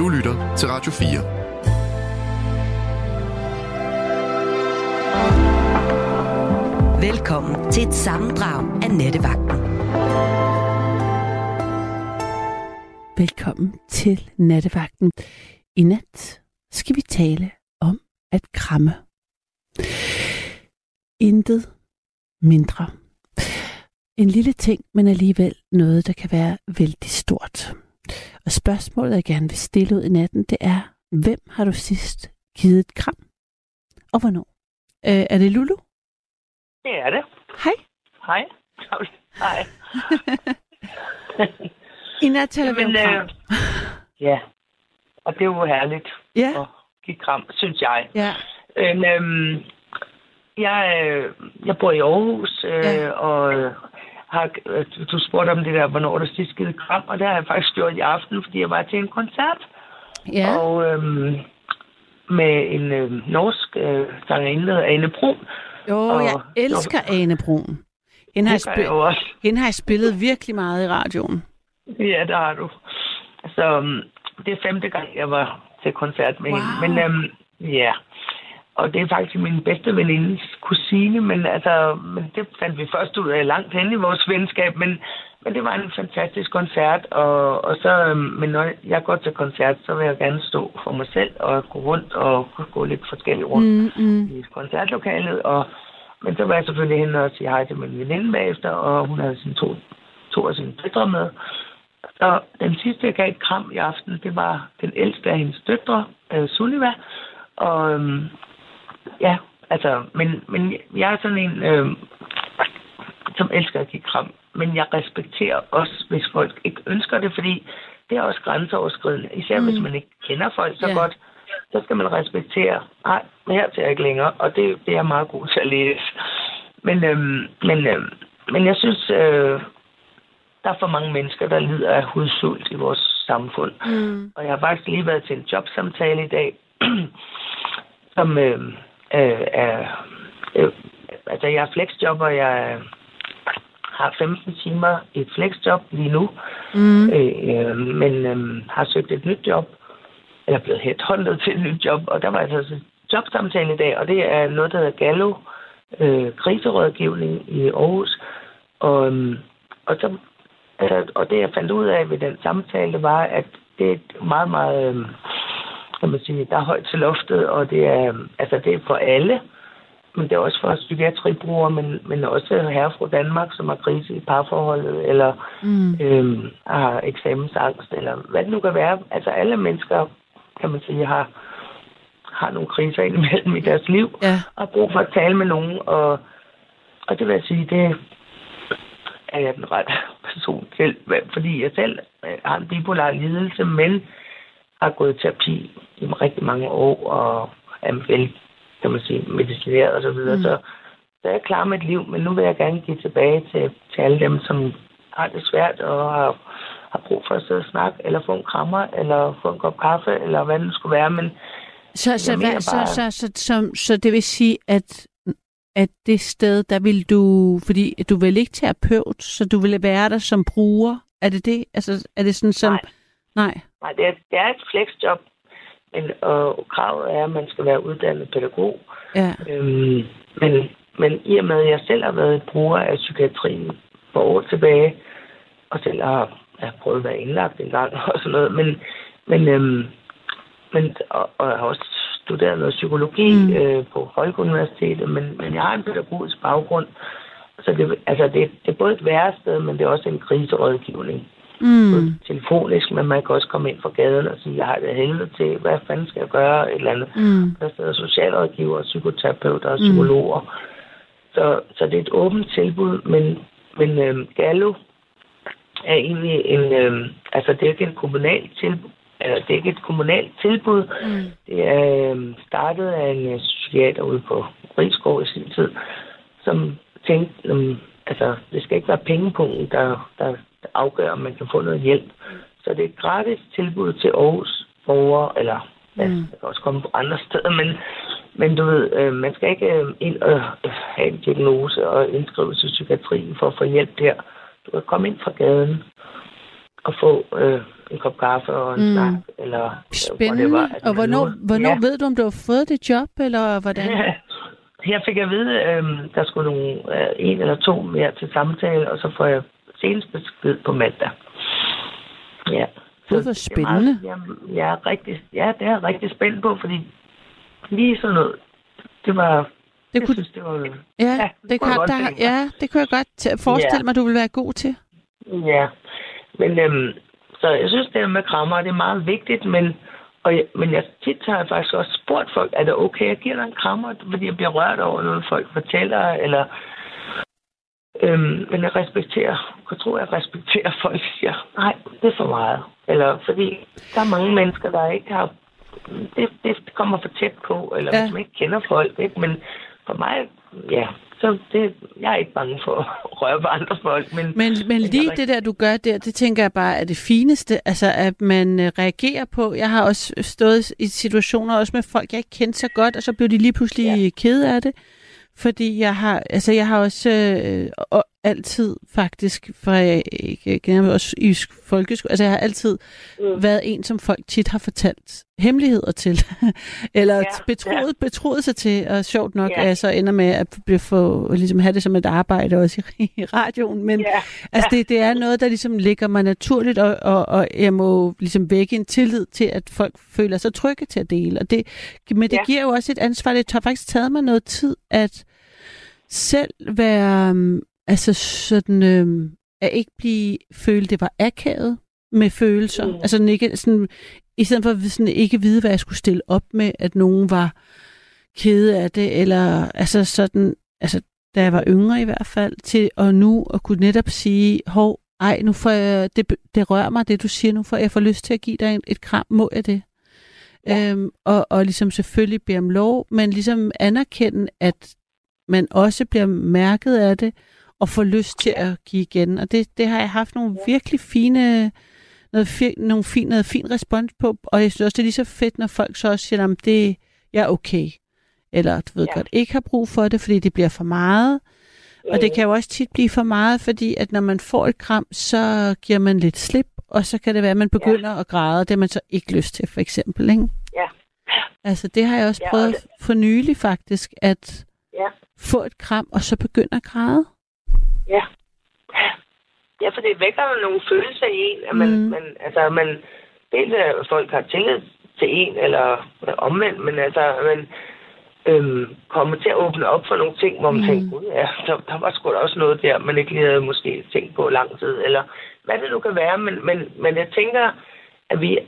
Du lytter til Radio 4. Velkommen til et sammendrag af Nettevagten. Velkommen til Nattevagten. I nat skal vi tale om at kramme. Intet mindre. En lille ting, men alligevel noget, der kan være vældig stort. Og spørgsmålet, jeg gerne vil stille ud i natten, det er, hvem har du sidst givet et kram? Og hvornår? Øh, er det Lulu? Det er det. Hej. Hej. Hej. I nat taler vi om kram. Øh, ja, og det er jo herligt ja. at give kram, synes jeg. Ja. Men, øhm, jeg, øh, jeg bor i Aarhus, øh, ja. og har, øh, du spurgte om det der, hvornår der sidst givet kram, og det har jeg faktisk gjort i aften, fordi jeg var til en koncert. Ja. Og øhm, med en øh, norsk øh, sangerinde, der hedder Ane Brun. Jo, og, jeg elsker jo, Ane Brun. Hende har, jeg spil- også. hende har jeg spillet virkelig meget i radioen. Ja, der har du. Altså, um, det er femte gang, jeg var til koncert med wow. hende. Men øhm, ja, og det er faktisk min bedste venindes kusine, men, altså, men det fandt vi først ud af langt hen i vores venskab, men, men det var en fantastisk koncert, og, og så, øhm, men når jeg går til koncert, så vil jeg gerne stå for mig selv og gå rundt og gå lidt forskelligt rundt mm, mm. i koncertlokalet, og men så var jeg selvfølgelig henne og sige hej til min veninde bagefter, og hun havde sine to, to af sine døtre med. Så den sidste, jeg gav et kram i aften, det var den ældste af hendes døtre, øh, Sulliva. Og øhm, ja, altså, men, men jeg er sådan en, øh, som elsker at give kram. Men jeg respekterer også, hvis folk ikke ønsker det, fordi det er også grænseoverskridende. Især mm. hvis man ikke kender folk så yeah. godt, så skal man respektere, nej, her til jeg ikke længere, og det, det er jeg meget god til at læse. Men, øhm, men, øhm, men jeg synes, øh, der er for mange mennesker, der lider af hudsult i vores samfund. Mm. Og jeg har faktisk lige været til en jobsamtale i dag, som øh, øh, er... Øh, altså, jeg er flexjobber, jeg har 15 timer i et flexjob lige nu, mm. øh, øh, men øh, har søgt et nyt job, eller blevet headhunted til et nyt job, og der var altså jobsamtale i dag, og det er noget, der hedder Gallo, øh, kriserådgivning i Aarhus. Og, øh, og så Altså, og det, jeg fandt ud af ved den samtale, var, at det er meget, meget, øh, kan man sige, der er højt til loftet, og det er, altså, det er for alle, men det er også for psykiatribrugere, men, men også herre fra Danmark, som har krise i parforholdet, eller mm. øh, har eksamensangst, eller hvad det nu kan være. Altså alle mennesker, kan man sige, har, har nogle kriser indimellem i deres liv, ja. og har brug for at tale med nogen, og, og det vil jeg sige, det, er jeg den rette person til, fordi jeg selv øh, har en bipolar lidelse, men har gået i terapi i rigtig mange år, og er vel, kan man sige, medicineret og så videre. Mm. Så, så er jeg klar med et liv, men nu vil jeg gerne give tilbage til, til alle dem, som har det svært og har, har brug for at sidde og snakke, eller få en krammer, eller få en kop kaffe, eller hvad det skulle være, men så, så, hvad, bare... så, så, så, så, så det vil sige, at at det sted, der vil du, fordi du vil ikke terapeut, så du vil være der som bruger. Er det det? Altså, er det sådan som... Nej. Nej, Nej det, er, det er et flexjob, men og kravet er, at man skal være uddannet pædagog. Ja. Øhm, men, men i og med, at jeg selv har været bruger af psykiatrien for år tilbage, og selv har jeg prøvet at være indlagt en gang og sådan noget, men, men, øhm, men og, og jeg har også studeret noget psykologi mm. øh, på Folkeuniversitetet, men, men jeg har en pædagogisk baggrund. Så det, altså det, det er både et værested, men det er også en kriserådgivning. Mm. Telefonisk, men man kan også komme ind fra gaden og sige, jeg har det helvede til, hvad fanden skal jeg gøre, et eller andet. Mm. Der sidder socialrådgiver, psykoterapeuter og psykologer. Mm. Så, så det er et åbent tilbud, men, men øh, Gallo er egentlig en, øh, altså det er ikke en kommunal tilbud, Altså, det er ikke et kommunalt tilbud. Mm. Det er øh, startet af en øh, psykiater ude på Rigskov i sin tid, som tænkte, um, altså, det skal ikke være pengepunkten, der, der, der afgør, om man kan få noget hjælp. Så det er et gratis tilbud til Aarhus borgere, eller ja, mm. det kan også komme på andre steder, men, men du ved, øh, man skal ikke øh, ind og øh, have en diagnose og indskrive til psykiatrien for at få hjælp der. Du kan komme ind fra gaden at få øh, en kop kaffe og en mm. snak. Eller, Spændende. Whatever, og hvornår, nu, hvornår ja. ved du, om du har fået det job, eller hvordan? Her fik jeg at vide, øh, der skulle nogle, øh, en eller to mere til samtale, og så får jeg senest besked på mandag. Ja. Det var spændende. Det er meget, jeg, jeg er rigtig, ja, det er jeg rigtig spændt på, fordi lige sådan noget, det var... Det kunne, synes, det var, ja, ja, det, det kan, der, ja, det kunne jeg godt forestille ja. mig, du vil være god til. Ja, men øhm, så jeg synes, det med krammer, det er meget vigtigt, men, og jeg, men jeg tit har jeg faktisk også spurgt folk, er det okay, jeg giver dig en krammer, fordi jeg bliver rørt over noget, folk fortæller, eller Øhm, men jeg respekterer, jeg tror, jeg respekterer folk, siger, nej, det er for meget. Eller fordi der er mange mennesker, der ikke har, det, det kommer for tæt på, eller ja. hvis man ikke kender folk, ikke? men for mig, ja, så det, jeg er ikke bange for at røre på andre folk. Men, men, men lige det der, du gør der, det tænker jeg bare er det fineste, altså at man øh, reagerer på. Jeg har også stået i situationer, også med folk, jeg ikke kendte så godt, og så blev de lige pludselig ja. kede af det. Fordi jeg har, altså jeg har også øh, altid faktisk, for jeg ikke også i folkeskole, altså jeg har altid mm. været en, som folk tit har fortalt hemmeligheder til, eller ja, betroet, ja. betroet sig til, og sjovt nok, ja. at jeg så ender med at blive få, ligesom have det som et arbejde også i, i radioen, men ja. altså det, det er noget, der ligesom ligger mig naturligt, og, og, og jeg må ligesom vække en tillid til, at folk føler sig trygge til at dele, og det, men det ja. giver jo også et ansvar, det har faktisk taget mig noget tid, at selv være, um, altså sådan, øhm, at ikke blive, føle, det var akavet med følelser. Mm. Altså ikke, sådan, i stedet for sådan, ikke vide, hvad jeg skulle stille op med, at nogen var kede af det, eller altså sådan, altså da jeg var yngre i hvert fald, til og nu at kunne netop sige, hov, ej, nu får jeg, det, det rører mig, det du siger, nu får jeg får lyst til at give dig et, et kram, må jeg det? Ja. Øhm, og, og ligesom selvfølgelig bede om lov, men ligesom anerkende, at man også bliver mærket af det, og får lyst til at give igen. Og det, det har jeg haft nogle virkelig fine, noget, fi, nogle fin, noget fin respons på, og jeg synes også, det er lige så fedt, når folk så også siger, at det jeg er okay. Eller du ved ja. godt, ikke har brug for det, fordi det bliver for meget. Og det kan jo også tit blive for meget, fordi at når man får et kram, så giver man lidt slip, og så kan det være, at man begynder ja. at græde, det har man så ikke lyst til, for eksempel. Ikke? Ja. Altså, det har jeg også ja, prøvet det... for nylig faktisk, at ja. få et kram, og så begynde at græde. Ja. Ja, for det vækker nogle følelser i en, at man, mm. man altså, man, dels at folk har tillid til en, eller omvendt, men altså, man øhm, kommer til at åbne op for nogle ting, hvor man mm. tænker, gud ja, der, der var sgu da også noget der, man ikke lige havde måske tænkt på lang tid, eller hvad det nu kan være, men, men, men jeg tænker, at vi,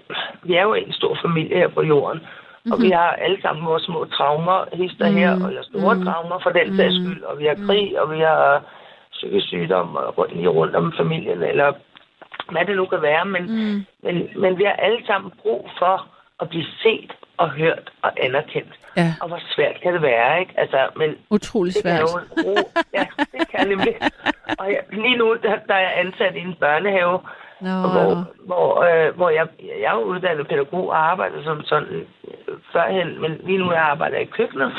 vi er jo en stor familie her på jorden, Mm-hmm. Og vi mhm. har alle sammen vores små traumer, hister mm-hmm. her, eller store mm-hmm. traumer for den sags mhm. skyld. Og vi har krig, og vi har psykisk sygdom rundt, lige rundt om familien, eller hvad det nu kan være. Men, mm. men, men vi har alle sammen brug for at blive set og hørt og anerkendt. Ja. Og hvor svært kan det være, ikke? Altså, men Utrolig svært. Kan jo, ja, det kan nemlig. Og jeg, lige nu, der, der er jeg ansat i en børnehave, no. hvor, hvor, øh, hvor jeg, jeg er uddannet pædagog og arbejder som sådan øh, førhen, men lige nu jeg arbejder jeg i køkkenet.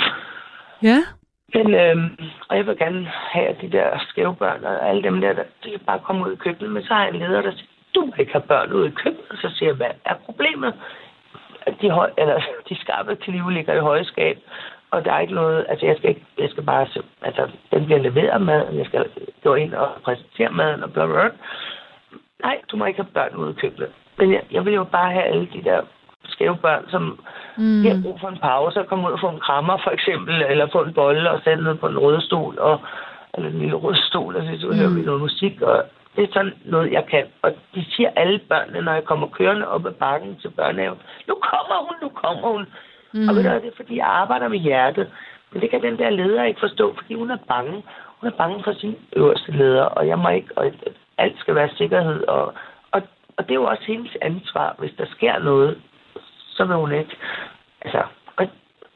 Ja. Men, øhm, og jeg vil gerne have, at de der skæve børn og alle dem der, der de kan bare komme ud i køkkenet. Men så har jeg en leder, der siger, du må ikke have børn ud i køkkenet. Så siger jeg, hvad er problemet? At de, høj, eller, de skarpe knive ligger i høje skab, og der er ikke noget, altså jeg skal, ikke, jeg skal bare, altså den bliver leveret mad, jeg skal gå ind og præsentere maden og bla bla. Nej, du må ikke have børn ude i køkkenet. Men jeg, jeg vil jo bare have alle de der skæve børn, som mm. har brug for en pause og komme ud og få en krammer, for eksempel, eller få en bolle og sætte ned på en rød stol, og, eller en lille rød stol, og så hører vi noget musik, og det er sådan noget, jeg kan. Og de siger alle børnene, når jeg kommer kørende op ad bakken til børnehaven, nu kommer hun, nu kommer hun. Mm. Og ved du, det er, fordi jeg arbejder med hjertet. Men det kan den der leder ikke forstå, fordi hun er bange. Hun er bange for sin øverste leder, og jeg må ikke, og alt skal være sikkerhed. Og, og, og det er jo også hendes ansvar, hvis der sker noget, så vil hun ikke. Altså, og,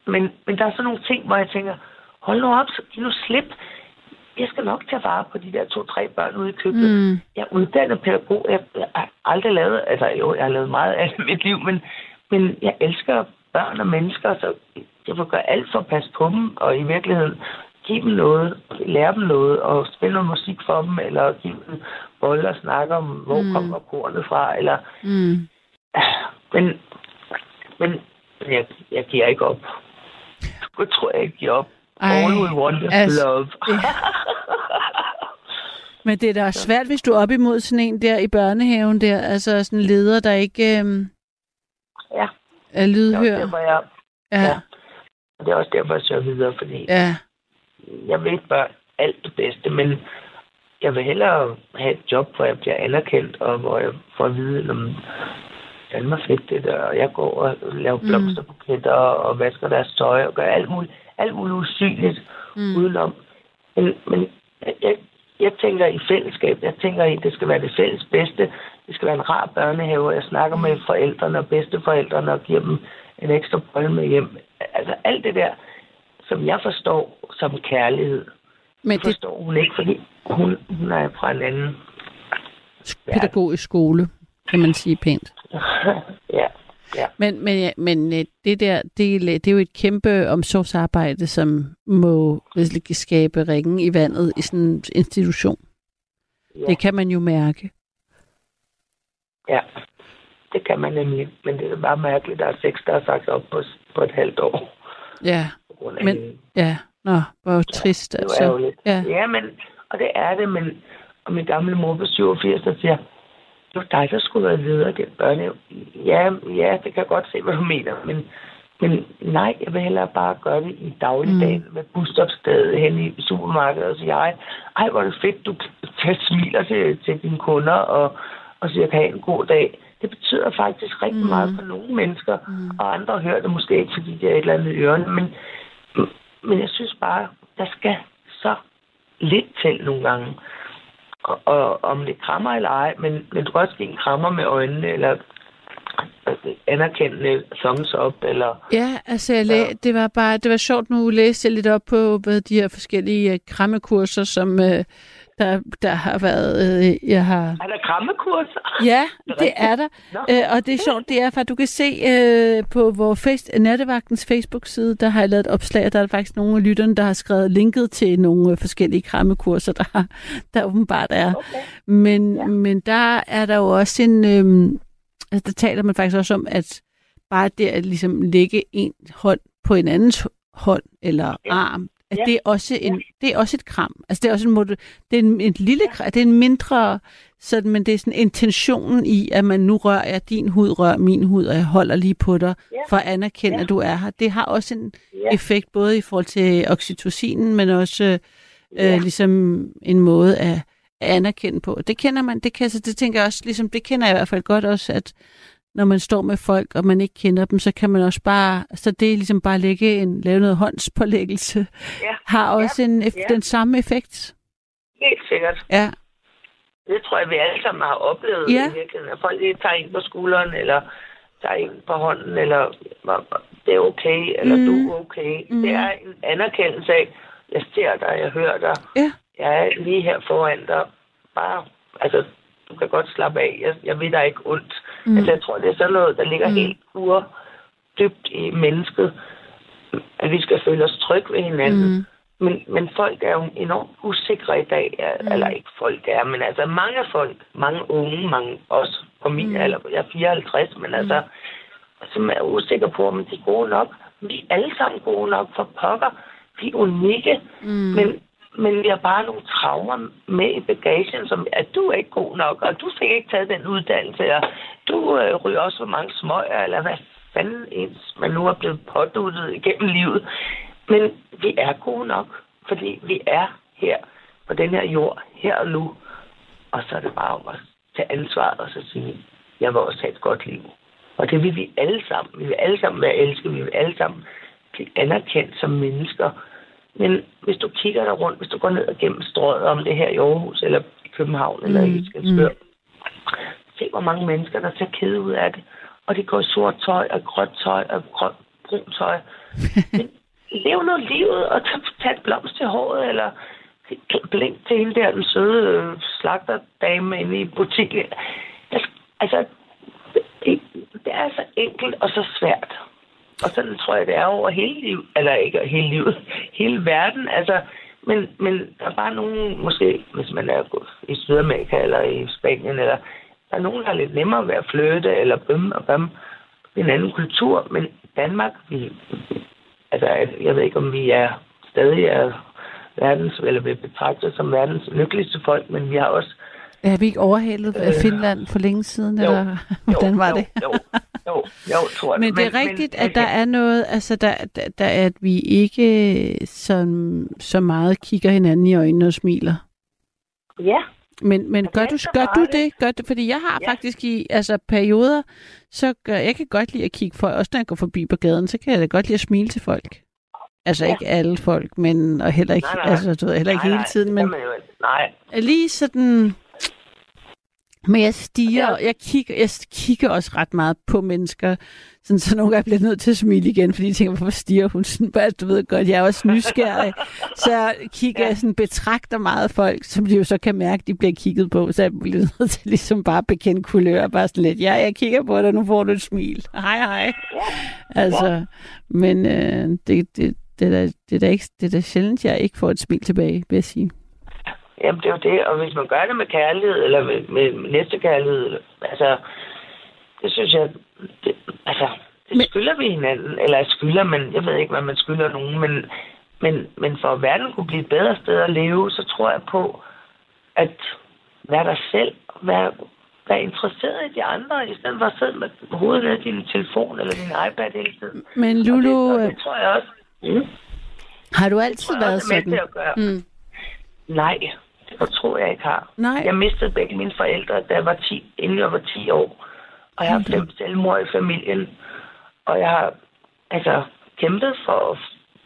men, men der er sådan nogle ting, hvor jeg tænker, hold nu op, giv nu slip. Jeg skal nok tage vare på de der to-tre børn ude i køkkenet. Mm. Jeg er uddannet pædagog. Jeg, jeg har aldrig lavet, altså jo, jeg har lavet meget af mit liv, men, men jeg elsker børn og mennesker, så jeg vil gøre alt for at passe på dem, og i virkeligheden give dem noget, lære dem noget, og spille noget musik for dem, eller give dem bolle og snakke om, hvor mm. kommer kornet fra, eller... Mm. Men, men jeg, jeg giver ikke op. Jeg tror, jeg giver op. Ej, All we want is altså, love. Ja. Men det er da svært, hvis du er op imod sådan en der i børnehaven der, altså sådan en leder, der ikke øhm, ja. er lydhør. Det er derfor, jeg, ja. ja. Og det er også derfor, jeg søger videre, fordi ja. Jeg ved børn alt det bedste, men jeg vil hellere have et job, hvor jeg bliver anerkendt, og hvor jeg får at vide, om Danmark fedt det der, og jeg går og laver mm. blomsterbuketter og vasker deres tøj og gør alt muligt, alt muligt usynligt mm. udenom. Men, men jeg, jeg tænker i fællesskab. Jeg tænker i, det skal være det fælles bedste. Det skal være en rar børnehave. Jeg snakker med forældrene og bedsteforældrene og giver dem en ekstra bold med hjem. Altså alt det der, som jeg forstår som kærlighed, Men det forstår hun ikke, fordi hun, hun er fra en anden pædagogisk skole, kan man sige pænt. ja. Ja. Men, men, men øh, det der, det, det er jo et kæmpe omsorgsarbejde, som må skabe ringen i vandet i sådan en institution. Ja. Det kan man jo mærke. Ja, det kan man nemlig. Men det er bare mærkeligt, at der er seks, der er sagt op på, på et halvt år. Ja, men, ja, nå, hvor trist ja, altså. Det ja. ja, men, og det er det, men og min gamle mor på 87, der siger, det var dig, der skulle være leder af den børnehave. Ja, ja, det kan jeg godt se, hvad du mener, men, men nej, jeg vil hellere bare gøre det i dagligdagen mm. med busstopstedet hen i supermarkedet, og sige, ej, ej, hvor er det fedt, du smiler til, til dine kunder, og, og siger, kan have en god dag. Det betyder faktisk rigtig mm. meget for nogle mennesker, mm. og andre hører det måske ikke, fordi det er et eller andet i ørerne, men, men jeg synes bare, der skal så lidt til nogle gange og, og om det krammer eller ej, men, men du kan også give en krammer med øjnene, eller anerkendende thumbs up, eller... Ja, altså jeg læ- ja. det var bare, det var sjovt, nu læste jeg lidt op på hvad de her forskellige uh, krammekurser, som uh, der, der har været... Øh, jeg har... Er der krammekurser? Ja, det er der. Øh, og det er sjovt, det er, for du kan se øh, på vores face, Nattevagtens Facebook-side, der har jeg lavet et opslag, og der er faktisk nogle af lytterne, der har skrevet linket til nogle øh, forskellige krammekurser, der, der åbenbart er. Okay. Men, ja. men der er der jo også en... Øh, altså, der taler man faktisk også om, at bare det at ligesom lægge en hånd på en andens hånd eller arm, at ja. det, er også en, ja. det er også et kram. Altså det er også en måde, det er en, en lille ja. det er en mindre, sådan, men det er sådan intentionen i, at man nu rører jeg din hud, rører min hud, og jeg holder lige på dig, ja. for at anerkende, ja. at du er her. Det har også en ja. effekt, både i forhold til oxytocinen, men også øh, ja. ligesom en måde at, at anerkende på. Det kender man, det, kan, så det tænker jeg også, ligesom, det kender jeg i hvert fald godt også, at når man står med folk, og man ikke kender dem, så kan man også bare, så det er ligesom bare lægge en, lave noget håndspålæggelse, ja. har også ja. en, ja. den samme effekt. Helt sikkert. Ja. Det tror jeg, vi alle sammen har oplevet ja. i virkeligheden, at folk lige tager en på skulderen, eller tager en på hånden, eller det er okay, eller mm. du er okay. Mm. Det er en anerkendelse af, jeg ser dig, jeg hører dig, ja. jeg er lige her foran dig. Bare, altså, du kan godt slappe af, jeg, jeg ved dig ikke ondt. Mm. Altså, jeg tror, det er sådan noget, der ligger mm. helt ur dybt i mennesket, at vi skal føle os trygge ved hinanden. Mm. Men, men folk er jo enormt usikre i dag. Mm. Eller ikke folk er, men altså mange folk, mange unge, mange også på min mm. alder, jeg er 54, men mm. altså, som er usikre på, om de er gode nok. Vi er alle sammen gode nok for pokker. Vi er unikke, mm. men men vi har bare nogle traumer med i bagagen, som at du er ikke god nok, og du fik ikke taget den uddannelse, og du øh, ryger også for mange smøger, eller hvad fanden ens man nu er blevet påduttet igennem livet. Men vi er gode nok, fordi vi er her på den her jord, her og nu. Og så er det bare om at tage ansvar og så sige, jeg vil også have et godt liv. Og det vil vi alle sammen. Vi vil alle sammen være elsket. Vi vil alle sammen blive anerkendt som mennesker. Men hvis du kigger der rundt, hvis du går ned og gennem strøget om det her i Aarhus, eller i København, mm. eller i Skanskør, mm. se hvor mange mennesker, der tager kede ud af det. Og de går i sort tøj, og gråt tøj, og grønt, brun tøj. Men lev nu livet, og tag, et blomst til håret, eller blink til hende der, den søde øh, slagterdame inde i butikken. Altså, det, det er så enkelt og så svært. Og sådan tror jeg, det er over hele livet, eller ikke hele livet, hele verden. Altså, men, men der er bare nogen, måske hvis man er i Sydamerika eller i Spanien, eller der er nogen, der er lidt nemmere ved at flytte, eller bømme og bømme. Det er en anden kultur, men Danmark, vi, altså, jeg ved ikke, om vi er stadig er verdens, eller vi betragter som verdens lykkeligste folk, men vi har også har vi ikke overhalet øh, Finland for længe siden, jo, eller hvordan var jo, det? jo, jo, tror jeg. Men det er men, rigtigt, men, at der er noget, altså der, der, der at vi ikke så, så meget kigger hinanden i øjnene og smiler. Ja. Men, men gør, du, gør du det? Gør du, fordi jeg har ja. faktisk i altså, perioder, så gør, jeg kan godt lide at kigge for, også når jeg går forbi på gaden, så kan jeg da godt lide at smile til folk. Altså ja. ikke alle folk, men og heller ikke, nej, nej. Altså, du ved, heller ikke nej, hele tiden, men nej. lige sådan men jeg stiger, ja. jeg kigger, jeg kigger også ret meget på mennesker, sådan, så nogle gange bliver nødt til at smile igen, fordi jeg tænker, hvorfor stiger hun sådan? Bare, du ved godt, jeg er også nysgerrig. så jeg kigger, ja. jeg sådan, betragter meget folk, som de jo så kan mærke, de bliver kigget på, så jeg bliver nødt til ligesom bare at bekende kulør, bare sådan lidt, ja, jeg kigger på dig, nu får du et smil. Hej, hej. Ja. Altså, men øh, det, det, det, er da, det, er da ikke, det er da sjældent, jeg ikke får et smil tilbage, vil jeg sige. Jamen, det er jo det. Og hvis man gør det med kærlighed, eller med, med næste kærlighed, altså, det synes jeg, det, altså, det skylder vi hinanden. Eller jeg skylder, men jeg ved ikke, hvad man skylder nogen. Men, men, men for at verden kunne blive et bedre sted at leve, så tror jeg på, at være dig selv, være, være interesseret i de andre, i stedet for at sidde med hovedet i din telefon eller din iPad hele tiden. Men Lulu... Og det, og det tror jeg også. Mm. Har du altid været sådan? Mm. Nej, det tror jeg ikke har. Nej. Jeg mistede begge mine forældre, da jeg var 10, inden jeg var 10 år. Og jeg har haft fem selvmord i familien. Og jeg har altså kæmpet for at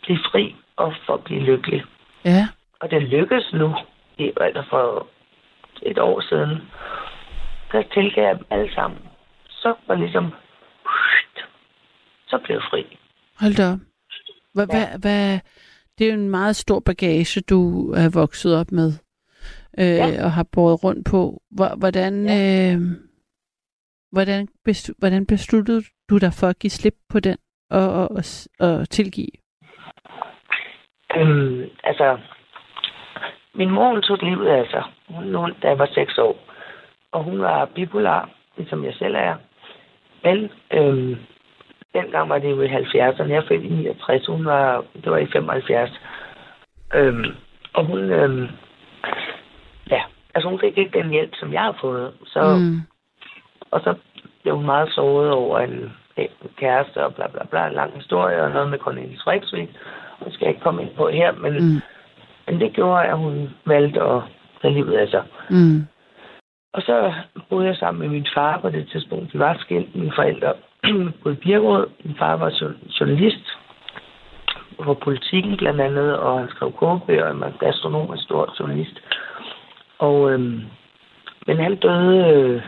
blive fri og for at blive lykkelig. Ja. Og det lykkes nu, altså for et år siden. Der tilgav jeg dem alle sammen. Så var ligesom, så blev jeg fri. Hold da Hvad, ja. hvad, hvad, det er jo en meget stor bagage, du er vokset op med øh, ja. og har båret rundt på. Hvordan, ja. øh, hvordan, bestu, hvordan besluttede du dig for at give slip på den og, og, og, og tilgive? Øhm, altså, min mor hun tog livet af sig, hun, da jeg var seks år. Og hun var bipolar, ligesom jeg selv er. Men øhm, dengang var det jo i 70'erne. Jeg fik i 69, hun var, det var i 75. Øhm, og hun, øhm, altså hun fik ikke den hjælp, som jeg har fået. Så, mm. Og så blev hun meget såret over en, en kæreste og bla bla bla, en lang historie og noget med Cornelis Riksvig. Det skal jeg ikke komme ind på her, men, mm. men det gjorde, at hun valgte at tage livet af sig. Mm. Og så boede jeg sammen med min far på det tidspunkt. De var skilt, mine forældre boede i Birkerød. Min far var journalist for politikken blandt andet, og han skrev kogebøger, og var gastronom og stor journalist. Og, øhm, men han døde øh,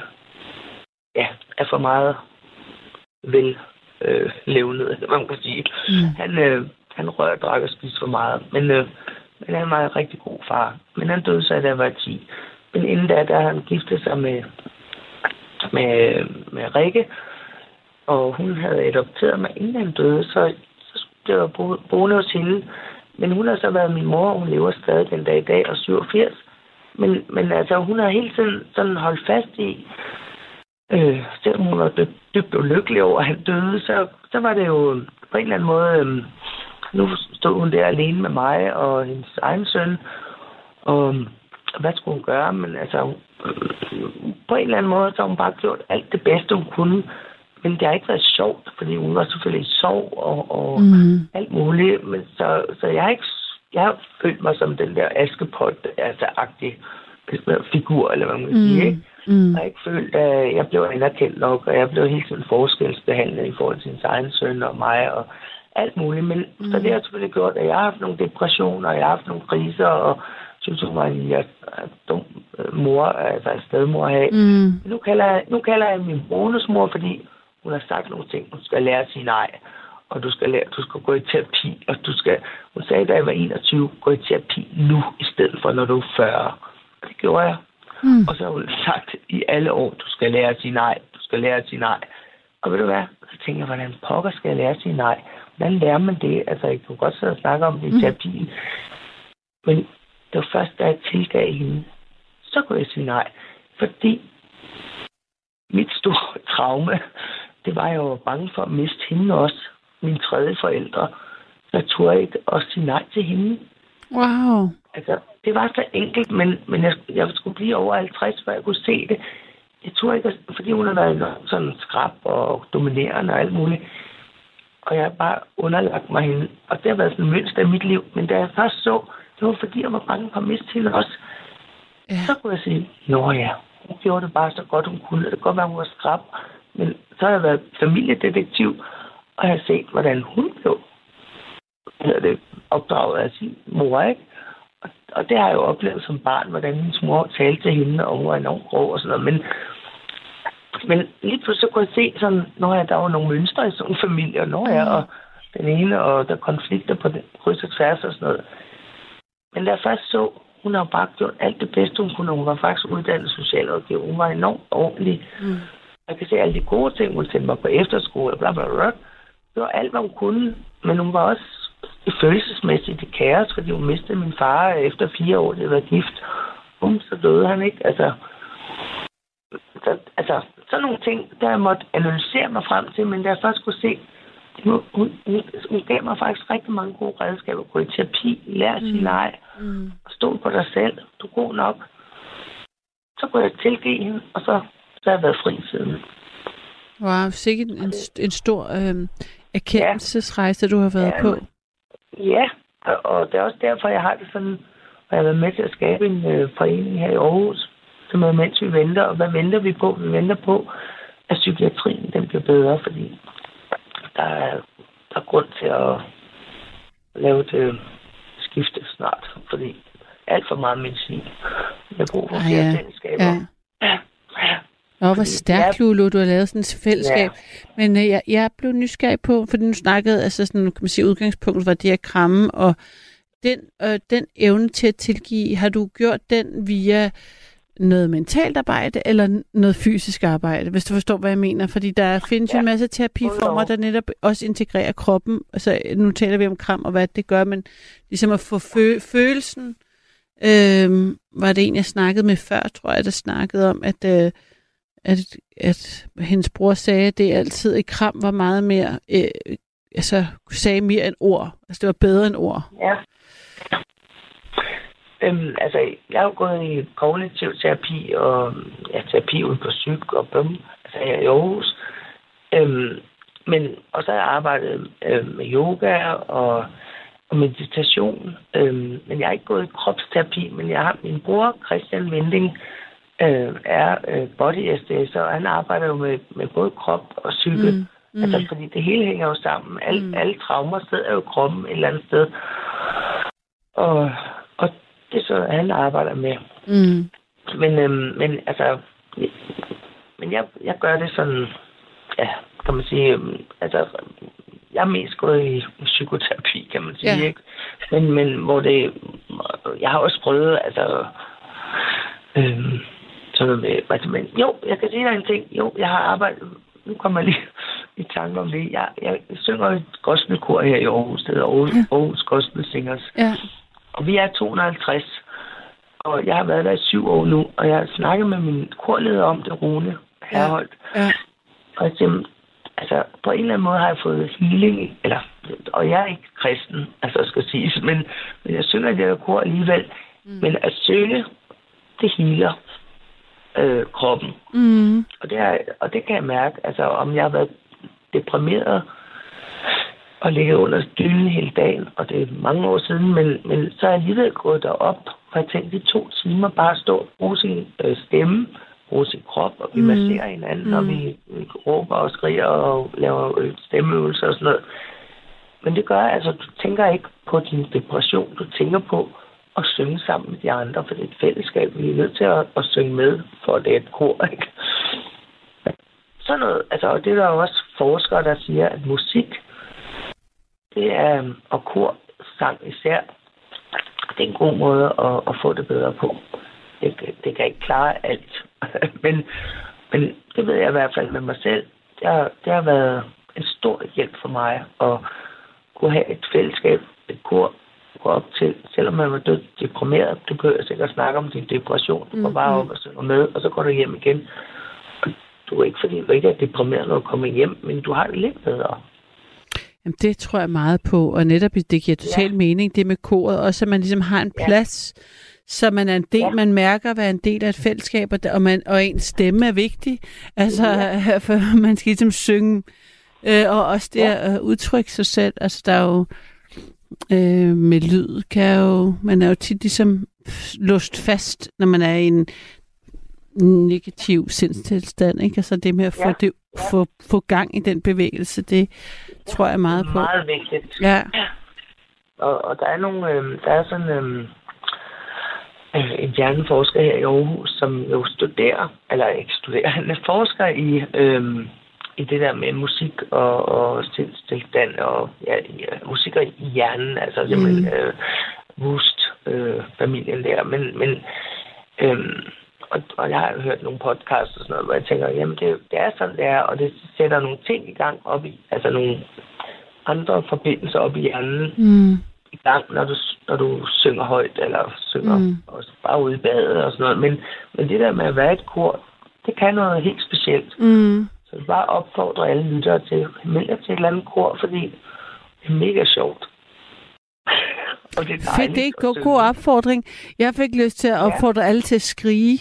ja, af for meget vel øh, levnet, man kan sige. Mm. Han, øh, han rør, drak og spiste for meget. Men, øh, men han var en rigtig god far. Men han døde så, da jeg var 10. Men inden da, der han giftet sig med, med, med Rikke, og hun havde adopteret mig, inden han døde, så, så blev jeg boende hos hende. Men hun har så været min mor, og hun lever stadig den dag i dag, og 87. Men, men altså, hun har hele tiden sådan holdt fast i, øh, selvom hun var dybt, dybt ulykkelig over, at han døde, så, så var det jo på en eller anden måde, øh, nu stod hun der alene med mig og hendes egen søn, og hvad skulle hun gøre? Men altså, øh, på en eller anden måde, så har hun bare gjort alt det bedste, hun kunne. Men det har ikke været sjovt, fordi hun var selvfølgelig i sorg og, og mm. alt muligt. Men så, så jeg har ikke jeg har følt mig som den der askepot, altså agtig figur, eller hvad man kan mm. sige. Ikke? Mm. Jeg har ikke følt, at jeg blev anerkendt nok, og jeg blev helt tiden forskelsbehandlet i forhold til sin egen søn og mig, og alt muligt. Men mm. så det har selvfølgelig gjort, at jeg har haft nogle depressioner, og jeg har haft nogle kriser, og synes hun var en ja, dum øh, mor, altså en stedmor have. Mm. Nu, kalder jeg, nu kalder jeg min bonusmor, fordi hun har sagt nogle ting, hun skal lære at sige nej og du skal, lære, du skal gå i terapi, og du skal, hun sagde, da jeg var 21, gå i terapi nu, i stedet for, når du er 40. Og det gjorde jeg. Mm. Og så har hun sagt i alle år, du skal lære at sige nej, du skal lære at sige nej. Og ved du hvad? Så tænker jeg, hvordan pokker skal jeg lære at sige nej? hvordan lærer man det? Altså, jeg kunne godt sidde og snakke om det i Mm. terapien. Men det var først, da jeg tilgav hende, så kunne jeg sige nej. Fordi mit store traume, det var, at jeg var bange for at miste hende også. Min tredje forældre. Ikke at sige nej til hende. Wow. Altså, det var så enkelt, men, men jeg, jeg skulle blive over 50, før jeg kunne se det. Jeg tror ikke, fordi hun har været sådan skrab og dominerende og alt muligt. Og jeg har bare underlagt mig hende. Og det har været sådan et mønster i mit liv. Men da jeg først så, det var fordi, jeg var bange for at miste hende også. Ja. Så kunne jeg sige, nå ja, hun gjorde det bare så godt, hun kunne. Det kan godt være, hun var skrab. Men så har jeg været familiedetektiv, og jeg har set, hvordan hun blev det, opdraget af sin mor, ikke? Og, og det har jeg jo oplevet som barn, hvordan hendes mor talte til hende, og hun var enormt grov og sådan noget. Men, men lige pludselig så kunne jeg se sådan, når jeg, der var nogle mønstre i sådan nogle familier, når jeg, og den ene, og der er konflikter på den, kryds og tværs og sådan noget. Men da jeg først så, hun har bare gjort alt det bedste, hun kunne. Hun var faktisk uddannet socialrådgiver. Hun var enormt ordentlig. Mm. Jeg kan se alle de gode ting, hun sendte mig på efterskole, bla bla bla. Var alt, hvad hun kunne. Men hun var også følelsesmæssigt i kaos, fordi hun mistede min far efter fire år, det var gift. Bum, så døde han ikke. Altså, så, altså, sådan nogle ting, der jeg måtte analysere mig frem til, men da jeg først kunne se, hun, hun, hun, hun gav mig faktisk rigtig mange gode redskaber. Gå i terapi, lære at sige nej, Mm. stol på dig selv, du er god nok. Så kunne jeg tilgive hende, og så, så har jeg været fri siden. Wow, sikkert en, en stor øh, erkendelsesrejse, du har været Ja, på. Ja, og, og det er også derfor, jeg har det sådan, og jeg har været med til at skabe en øh, forening her i Aarhus, som er mens vi venter. Og hvad venter vi på? Vi venter på, at psykiatrien den bliver bedre, fordi der er, der er grund til at lave et øh, skifte snart, fordi alt for meget medicin. Jeg har brug for flere ja. fællesskaber. Ja. Ja. Ja. Nå, hvor stærkt, jeg- Lulu, du har lavet sådan et fællesskab. Men øh, jeg, jeg blev nysgerrig på, fordi nu snakkede, altså sådan, kan man sige, udgangspunktet var det at kramme, og den, øh, den evne til at tilgive, har du gjort den via noget mentalt arbejde, eller noget fysisk arbejde, hvis du forstår, hvad jeg mener. Fordi der findes jo Ja. en masse terapiformer, der netop også integrerer kroppen. Altså, nu taler vi om kram og hvad det gør, men ligesom at få fø- følelsen, øh, var det en, jeg snakkede med før, tror jeg, der snakkede om, at, øh, at, at hendes bror sagde, at det altid i kram var meget mere, øh, altså sagde mere end ord. Altså det var bedre end ord. Ja. Øhm, altså, jeg har jo gået i kognitiv terapi og ja, terapi ude på psyk og bøm, altså her i Aarhus. Øhm, men, og så har jeg arbejdet øh, med yoga og, og meditation. Øhm, men jeg har ikke gået i kropsterapi, men jeg har min bror, Christian Vending, øh, er øh, body SDS, og han arbejder jo med, med både krop og psyke. Mm. Mm. Altså, fordi det hele hænger jo sammen. Mm. mm. alle traumer sidder jo i kroppen et eller andet sted. Og, og det er så, han arbejder med. Mm. Men, øhm, men altså, men jeg, jeg gør det sådan, ja, kan man sige, øhm, altså, jeg er mest gået i psykoterapi, kan man sige, Ja. ikke? Men, men hvor det, jeg har også prøvet, altså, øhm, sådan noget med, altså, men jo, jeg kan sige dig en ting, jo, jeg har arbejdet, nu kommer jeg lige i tanke om det, jeg, jeg synger i et gospelkor her i Aarhus, det hedder Aarhus, Ja. Aarhus Gospel Singers, Ja. og vi er 250, og jeg har været der i syv år nu, og jeg har snakket med min korleder om det, Rune Herholdt. Ja. Og jeg siger, altså, på en eller anden måde har jeg fået healing, eller, og jeg er ikke kristen, altså skal siges, men, men jeg synger det her kor alligevel. Mm. Men at synge, det healer øh, kroppen. Mm. Og det, er, og det kan jeg mærke, altså om jeg har været deprimeret og ligget under dynen hele dagen, og det er mange år siden, men, men så er jeg alligevel gået derop, og jeg tænkte, de to timer bare stå og bruge sin øh, stemme, bruge sin krop, og vi Mm. mm. masserer hinanden, mm. og Mm. vi, vi råber og skriger og laver øh, stemmeøvelser og sådan noget. Men det gør, altså, du tænker ikke på din depression, du tænker på at synge sammen med de andre, for det er et fællesskab, vi er nødt til at, at synge med, for det er et kor, ikke? Sådan noget, altså, og det er der jo også forskere, der siger, at musik, det er, øhm, og kor, sang især, det er en god måde at, at få det bedre på. Det, det kan ikke klare alt, men, men det ved jeg i hvert fald med mig selv. Det har, det har været en stor hjælp for mig at, kunne have et fællesskab, et kor, op til, selvom man var død deprimeret. Du behøver sikkert snakke om din depression. Du går mm, bare op og synger med, og så går du hjem igen. Og du er ikke, fordi du ikke er deprimeret, når du kommer hjem, men du har det lidt bedre. Jamen, det tror jeg meget på, og netop det giver total ja. mening, det med koret, også at man ligesom har en plads, ja. så man er en del, ja. man mærker at være en del af et fællesskab, og, og, man, og ens stemme er vigtig. Altså, ja. for man skal ligesom synge, øh, og også det ja. at udtrykke sig selv. Altså, der er jo øh, med lyd, kan jo, man er jo tit ligesom låst fast, når man er i en negativ sindstilstand, ikke? Altså det med at få, ja. det, få, få gang i den bevægelse, det tror jeg meget på. Meget vigtigt. Ja. Og, og der er nogle, øh, der er sådan øh, en hjerneforsker her i Aarhus, som jo studerer, eller ikke studerer, han er forsker i øh, i det der med musik og, og tilstand og ja, musik og i hjernen, altså simpelthen mm. øh, Wust, øh, familien der. Men, men øh, og, og jeg har hørt nogle podcasts og sådan noget, hvor jeg tænker, jamen det, det er sådan, det er, og det sætter nogle ting i gang op i, altså nogle andre forbindelser op i hjernen mm. i gang, når du, når du synger højt, eller synger mm. også bare ude i badet og sådan noget. Men, men det der med at være et kor, det kan noget helt specielt. Mm. Så jeg bare opfordre alle lyttere til at melde til et eller andet kor, fordi det er mega sjovt. Og det er Fedt, det er god, god opfordring. Jeg fik lyst til at opfordre ja. alle til at skrige.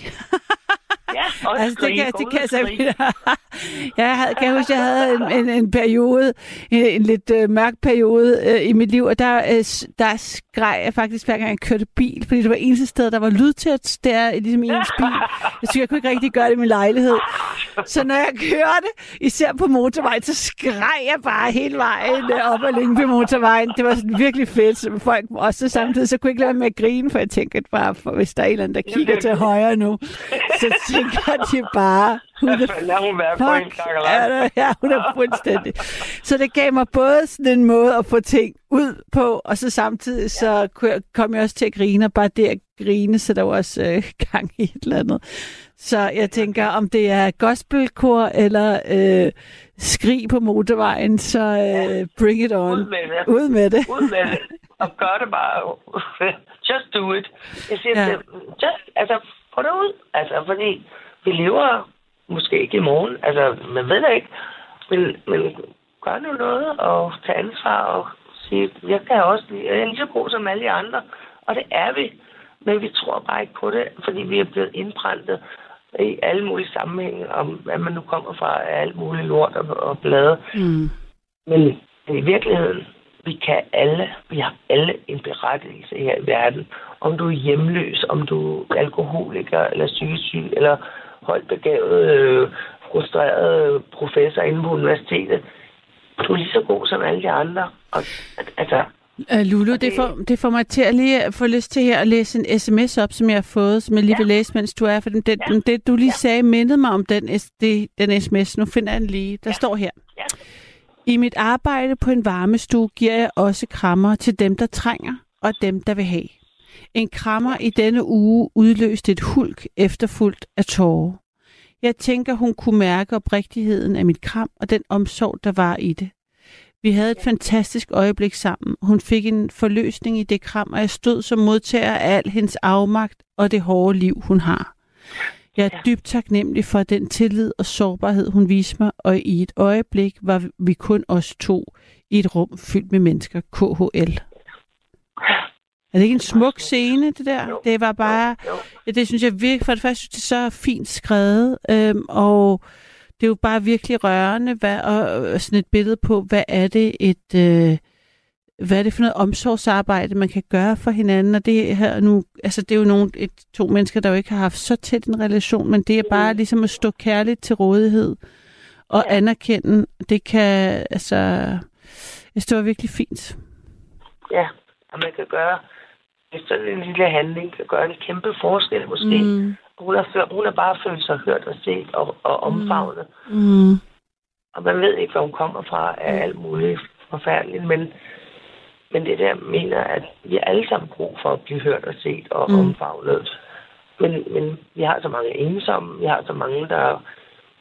Ja, også altså, det kan, det kan jeg jeg havde, kan jeg huske, jeg havde en, en, en periode, en, en lidt uh, mørk periode uh, i mit liv, og der, uh, der grej jeg faktisk hver gang jeg kørte bil, fordi det var eneste sted, der var lyd til at ligesom i ens bil. Jeg synes, jeg kunne ikke rigtig gøre det i min lejlighed. Så når jeg kørte, især på motorvejen, så skreg jeg bare hele vejen op ad Lyngby motorvejen. Det var sådan virkelig fedt. som folk også samtidig, så kunne jeg ikke lade med at grine, for jeg tænkte bare, for hvis der er en eller anden, der kigger til højre nu, så tænker de bare, hun er, Lad hun være fuck, ja, ja, hun er fuldstændig. Så det gav mig både sådan en måde at få ting ud på, og så samtidig så kom jeg også til at grine, og bare det at grine, så der var også øh, gang i et eller andet. Så jeg tænker, om det er gospelkor eller øh, skrig på motorvejen, så øh, bring it on. Ud med det. Ud med det. Ud med det. Og gør det bare. Just do it. Jeg siger, ja. det, just, altså, få det ud. Altså, fordi vi lever måske ikke i morgen. Altså, man ved det ikke. Men, men gør nu noget og tage ansvar og sige, jeg kan også lide, jeg er lige så god som alle de andre. Og det er vi. Men vi tror bare ikke på det, fordi vi er blevet indbrændt i alle mulige sammenhænge, om hvad man nu kommer fra alt muligt lort og, og blade. Mm. Men i virkeligheden, vi kan alle, vi har alle en berettigelse her i verden. Om du er hjemløs, om du er alkoholiker, eller sygesyg, eller højt begavet, øh, frustreret professor inde på universitetet. Du er lige så god som alle de andre. Og, altså, Uh, Lulu, det, det, får, det får mig til at lige få lyst til her at læse en sms op, som jeg har fået, som jeg lige ja. vil læse, mens du er. For den, den, ja. det, du lige ja. sagde, mindede mig om den, det, den sms. Nu finder jeg den lige. Der ja. står her. Ja. I mit arbejde på en varmestue giver jeg også krammer til dem, der trænger, og dem, der vil have. En krammer i denne uge udløste et hulk efterfuldt af tårer. Jeg tænker, hun kunne mærke oprigtigheden af mit kram og den omsorg, der var i det. Vi havde et fantastisk øjeblik sammen. Hun fik en forløsning i det kram, og jeg stod som modtager af al hendes afmagt og det hårde liv, hun har. Jeg er dybt taknemmelig for den tillid og sårbarhed, hun viste mig, og i et øjeblik var vi kun os to i et rum fyldt med mennesker, KHL. Er det ikke en smuk scene, det der? Jo. Det var bare... Ja, det synes jeg virkelig... For det første, det er så fint skrevet, øhm, og det er jo bare virkelig rørende, hvad, og, og sådan et billede på, hvad er det et... Øh, hvad er det for noget omsorgsarbejde, man kan gøre for hinanden, og det her nu, altså det er jo nogle, et, to mennesker, der jo ikke har haft så tæt en relation, men det er bare ligesom at stå kærligt til rådighed og ja. anerkende, det kan, altså, det var virkelig fint. Ja, og man kan gøre, sådan en lille handling kan gøre en kæmpe forskel måske. Mm. Hun, har, hun har bare følt sig hørt og set og, og omfavnet. Mm. Og man ved ikke, hvor hun kommer fra af alt muligt forfærdeligt, men, men det der mener, at vi er alle sammen brug for at blive hørt og set og mm. omfavnet. Men, men vi har så mange ensomme, vi har så mange, der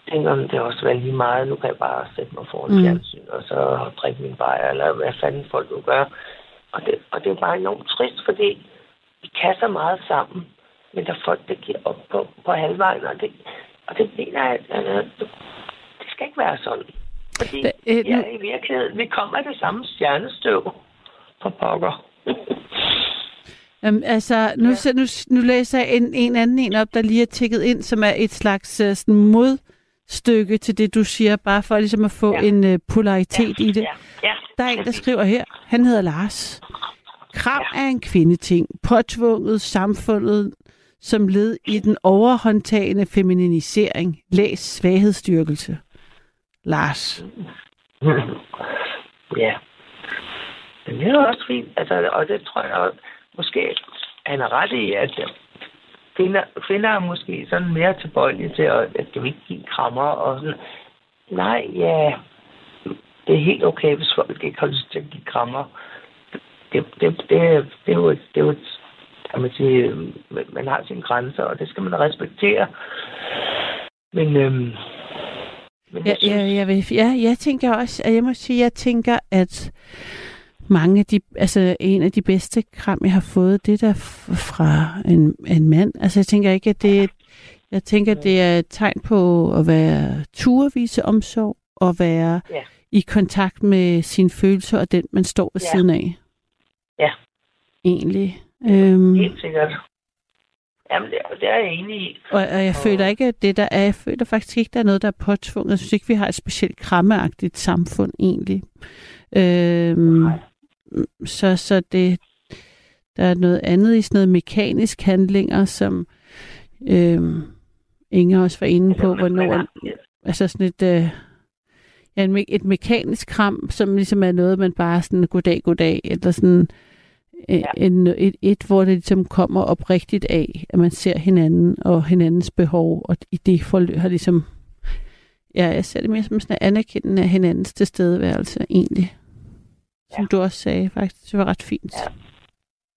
tænker, det er også lige meget. Nu kan jeg bare sætte mig foran Mm. fjernsyn, og så drikke min bajer, eller hvad fanden folk nu gør. Og det, og det er bare enormt trist, fordi vi kan så meget sammen, men der er folk, der giver op på, på halvvejen, og det, og det mener jeg, at øh, det skal ikke være sådan. Fordi Da- øh, ja, i virkeligheden, vi kommer af det samme stjernestøv på pokker. Um, altså, nu, ja. så, nu, nu læser jeg en, en anden en op, der lige er tækket ind, som er et slags uh, sådan modstykke til det, du siger, bare for ligesom at få ja. Ja. en uh, polaritet i det. Ja, ja. Der er en, der skriver her, han hedder Lars. Kram ja. er en kvindeting, påtvunget samfundet som led i den overhåndtagende femininisering. Læs svaghedsstyrkelse. Lars. ja. Men det er også fint, altså, og det tror jeg også, måske han er ret i, at kvinder, kvinder er måske sådan mere tilbøjelige til, at, at du ikke give krammer og sådan. Nej, ja, det er helt okay, hvis folk ikke har lyst til at give krammer. Det, det, det, det er jo et, det er jo et kan man sige, man- har sine grænser, og det skal man respektere. Men, øhm, men Ja, ja, jeg, vil, ja, jeg tænker også, at jeg må sige, jeg tænker, at mange af de, altså en af de bedste kram, jeg har fået, det er der fra en, en mand. Altså jeg tænker ikke, at det, jeg tænker, det er et tegn på at være turvise omsorg, og være Ja. I kontakt med sine følelser og den, man står ved Ja. siden af. Ja. Egentlig. Øhm, Helt sikkert. Jamen, det, det er jeg enig i. og, og jeg Og- føler ikke, at det der er, jeg føler faktisk ikke, der er noget, der er påtvunget. Jeg synes ikke, vi har et specielt krammeagtigt samfund egentlig. Øhm, Nej. så, så det, der er noget andet i sådan noget mekanisk handlinger, som øhm, Inger også var inde på, hvornår, altså sådan et, øh, ja, en et mekanisk kram, som ligesom er noget, man bare sådan, goddag, goddag, eller sådan øh, Ja. en, et, et, hvor det ligesom kommer oprigtigt af, at man ser hinanden og hinandens behov, og i det forløb har ligesom, ja, jeg ser det mere som sådan en anerkendende af hinandens tilstedeværelse, egentlig. Som du også sagde, faktisk, det var ret fint.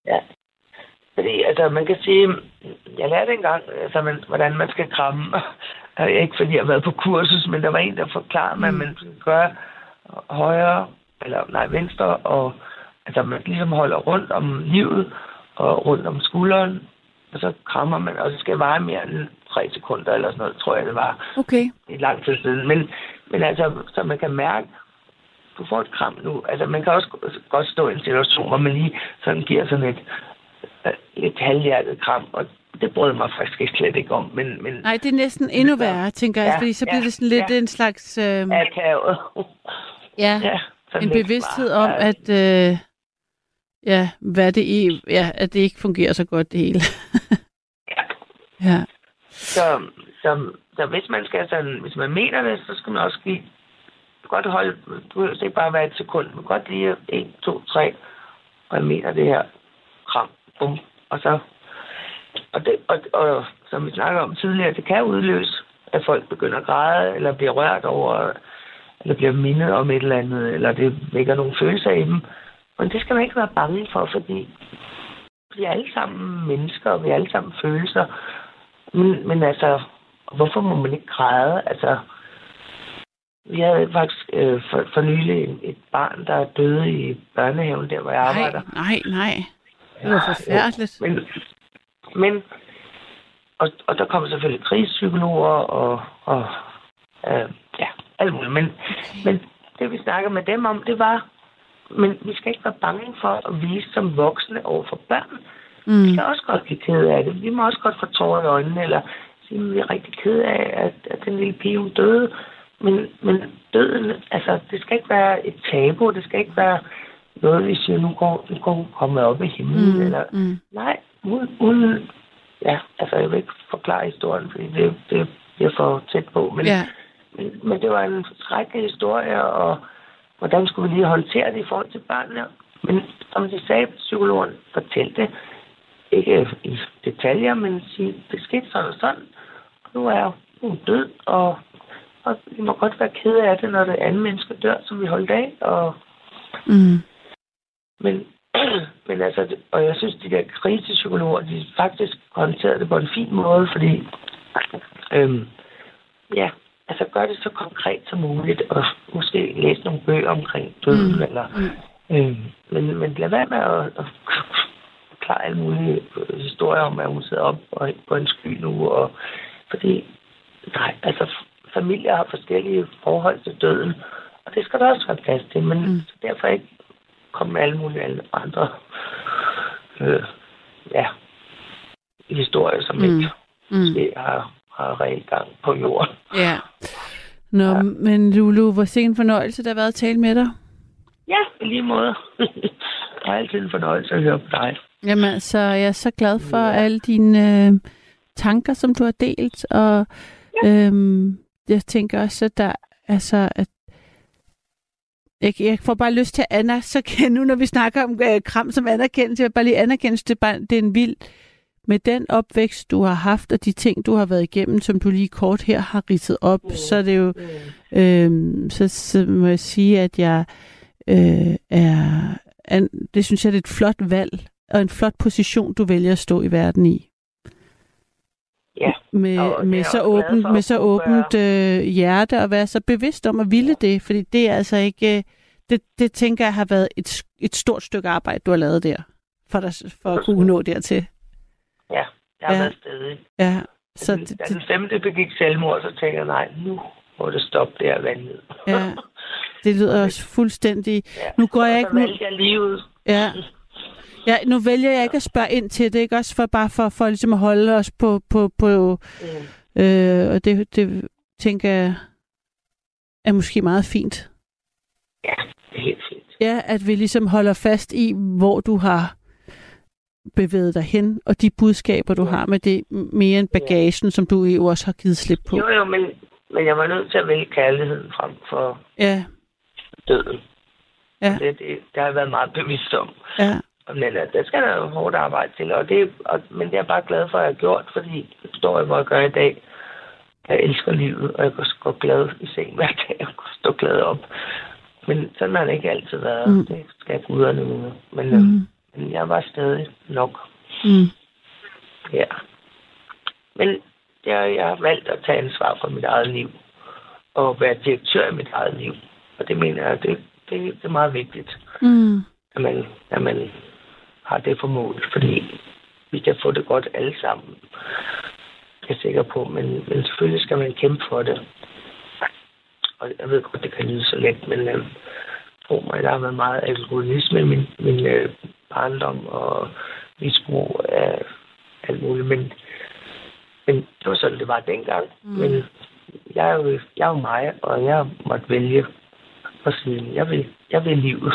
Ja. Ja. Fordi, altså, man kan sige, jeg lærte engang, altså, man, hvordan man skal kramme. Ikke fordi jeg har været på kursus, men der var en, der forklarede mig, at Mm. man skal gøre højre, eller nej, venstre, og altså, man ligesom holder rundt om livet, og rundt om skulderen, og så krammer man, og det skal vare mere end tre sekunder, eller sådan noget, tror jeg, det var Okay. i lang tid siden. Men, men altså, så man kan mærke, du får et kram nu. Altså, man kan også godt stå i en situation, hvor man lige sådan giver sådan et, øh, et halvhjertet kram, og det brød mig faktisk slet ikke om. Men, men Nej, det er næsten endnu Ja. værre, tænker jeg, Ja, fordi så ja, bliver det sådan lidt ja. en slags... Øh, akavet. ja. ja, en bevidsthed bare, om, ja. at øh, ja, hvad det i, ja, at det ikke fungerer så godt det hele. Ja. ja. Så, så, så hvis man skal sådan, hvis man mener det, så skal man også give, godt holde, du behøver ikke bare være et sekund, kan godt lige 1, 2, 3, og jeg mener det her kram, bum, og så, og, det, og, og som vi snakker om tidligere, det kan udløse, at folk begynder at græde, eller bliver rørt over, eller bliver mindet om et eller andet, eller det vækker nogle følelser i dem. Men det skal man ikke være bange for, fordi vi er alle sammen mennesker, og vi er alle sammen følelser. Men, men altså, hvorfor må man ikke græde? Altså, vi havde faktisk øh, for, for nylig et barn, der døde i børnehaven, der hvor jeg arbejder. Nej, nej, nej. Det var forfærdeligt. Men, men og, og der kom selvfølgelig krigspsykologer og, og øh, ja, alt muligt. Men, men det vi snakker med dem om, det var, men vi skal ikke være bange for at vise som voksne over for børn. Vi Mm. skal også godt blive ked af det. Vi må også godt få tårer i øjnene, eller sige, at vi er rigtig ked af, at, at den lille pige hun døde. Men, men døden, altså, det skal ikke være et tabu. Det skal ikke være noget, vi siger, nu går, nu går hun kommet op i himlen. Mm. Eller, Mm. nej, uden, ja, altså, jeg vil ikke forklare historien, fordi det, det bliver for tæt på. Men, Ja. men, men det var en skrækkelig historie, og hvordan skulle vi lige håndtere det i forhold til børnene? Men som de sagde, psykologen fortalte ikke i detaljer, men sige, det skete sådan og sådan. Og nu er hun død, og, og vi må godt være ked af det, når det andet menneske dør, som vi holdt af. Og, Mm. men, men altså, og jeg synes, de der krisepsykologer, de faktisk håndterede det på en fin måde, fordi, øhm, ja, altså gør det så konkret som muligt, og måske læse nogle bøger omkring døden, mm. eller, mm. Øh, men, men lad være med at, at klare alle mulige øh, historier om, at hun sidder op på en sky nu, og fordi, nej, altså familier har forskellige forhold til døden, og det skal der også være plads til, men mm. derfor ikke komme med alle mulige andre øh, ja, historier, som mm. ikke mm. har, har rent gang på jorden. Ja. Nå, ja. men Lulu, hvor sen en fornøjelse, der har været at tale med dig. Ja, i lige måde. det er altid en fornøjelse at høre på dig. Jamen, så jeg er så glad for ja. alle dine øh, tanker, som du har delt, og ja. øhm, jeg tænker også, at der, altså, at jeg, jeg får bare lyst til Anna, så kan nu, når vi snakker om øh, kram som anerkendelse, jeg bare lige anerkende, det, bare, det er en vild, med den opvækst, du har haft, og de ting, du har været igennem, som du lige kort her har ridset op, mm. så er det jo, mm. øhm, så, så må jeg sige, at jeg øh, er, er, det synes jeg, det er et flot valg, og en flot position, du vælger at stå i verden i. Ja. Med, og med, så åbent, med så åbent øh, hjerte og være så bevidst om at ville det, fordi det er altså ikke, øh, det, det tænker jeg har været et, et stort stykke arbejde, du har lavet der, for, dig, for at kunne nå dertil. Ja, jeg har ja. været stedig. Ja. Så det, da den femte begik selvmord, så tænkte jeg, nej, nu må det stoppe der vandet. Ja, det lyder også fuldstændig... Ja. Nu går jeg ikke... Nu... jeg livet. Ja, Ja, nu vælger jeg ikke at spørge ind til det, ikke også for bare for, for ligesom at holde os på, på, på mm. øh, og det, det tænker jeg er måske meget fint. Ja, det er helt fint. Ja, at vi ligesom holder fast i, hvor du har bevæget dig hen, og de budskaber, du ja. har med det, mere end bagagen, ja. som du jo også har givet slip på. Jo, jo, men, men jeg var nødt til at vælge kærligheden frem for ja. døden. Ja. Det, det, det har jeg været meget bevidst om. Ja. Men uh, der skal der jo hårdt arbejde til, og det, og, men det er jeg bare glad for, at jeg har gjort, fordi det står jeg, hvor jeg gør i dag. Jeg elsker livet, og jeg kan gå glad i seng hver dag, og kan stå glad op. Men sådan har det ikke altid været. Mm. Det skal guderne med. Men, øh, mm. øh, men jeg var stadig nok. Mm. Ja. Men jeg, jeg har valgt at tage ansvar for mit eget liv, og være direktør i mit eget liv. Og det mener jeg, det, det, det er meget vigtigt. Mm at man, at man har det for mål, fordi vi kan få det godt alle sammen. Jeg er sikker på, men, men selvfølgelig skal man kæmpe for det. Og jeg ved godt, det kan lyde så let, men øh, tro mig, der har været meget alkoholisme i min, min øh, barndom og misbrug af alt muligt. Men, men det var sådan, det var dengang. Mm. Men jeg er, jo, jeg er jo mig, og jeg måtte vælge for siden. Jeg vil, jeg vil livet.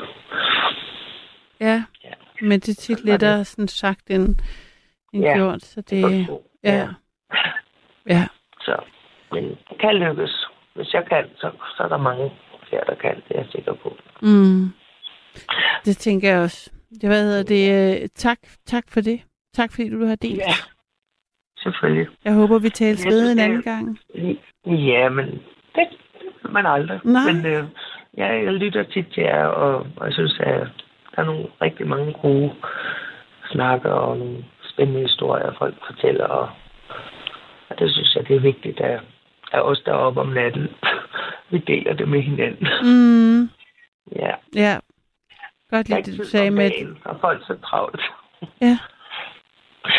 Ja, ja. Men det er tit lettere sådan sagt end, end ja. gjort. Så det, ja. ja. ja. Så, men det kan lykkes. Hvis jeg kan, så, så er der mange flere, der kan. Det er jeg sikker på. Mm. Det tænker jeg også. Det, hvad hedder det? Øh, tak, tak for det. Tak fordi du har delt. Ja, selvfølgelig. Jeg håber, vi tales ved en anden gang. Ja, men det, det man aldrig. Nej. Men øh, jeg, jeg lytter tit til jer, og, og jeg synes, at der er nogle rigtig mange gode snakker og nogle spændende historier, folk fortæller. Og, og det synes jeg, det er vigtigt, at, at os deroppe om natten, vi deler det med hinanden. Mm. Ja. Ja. Godt lide det, du sagde med... Og folk så travlt. Ja.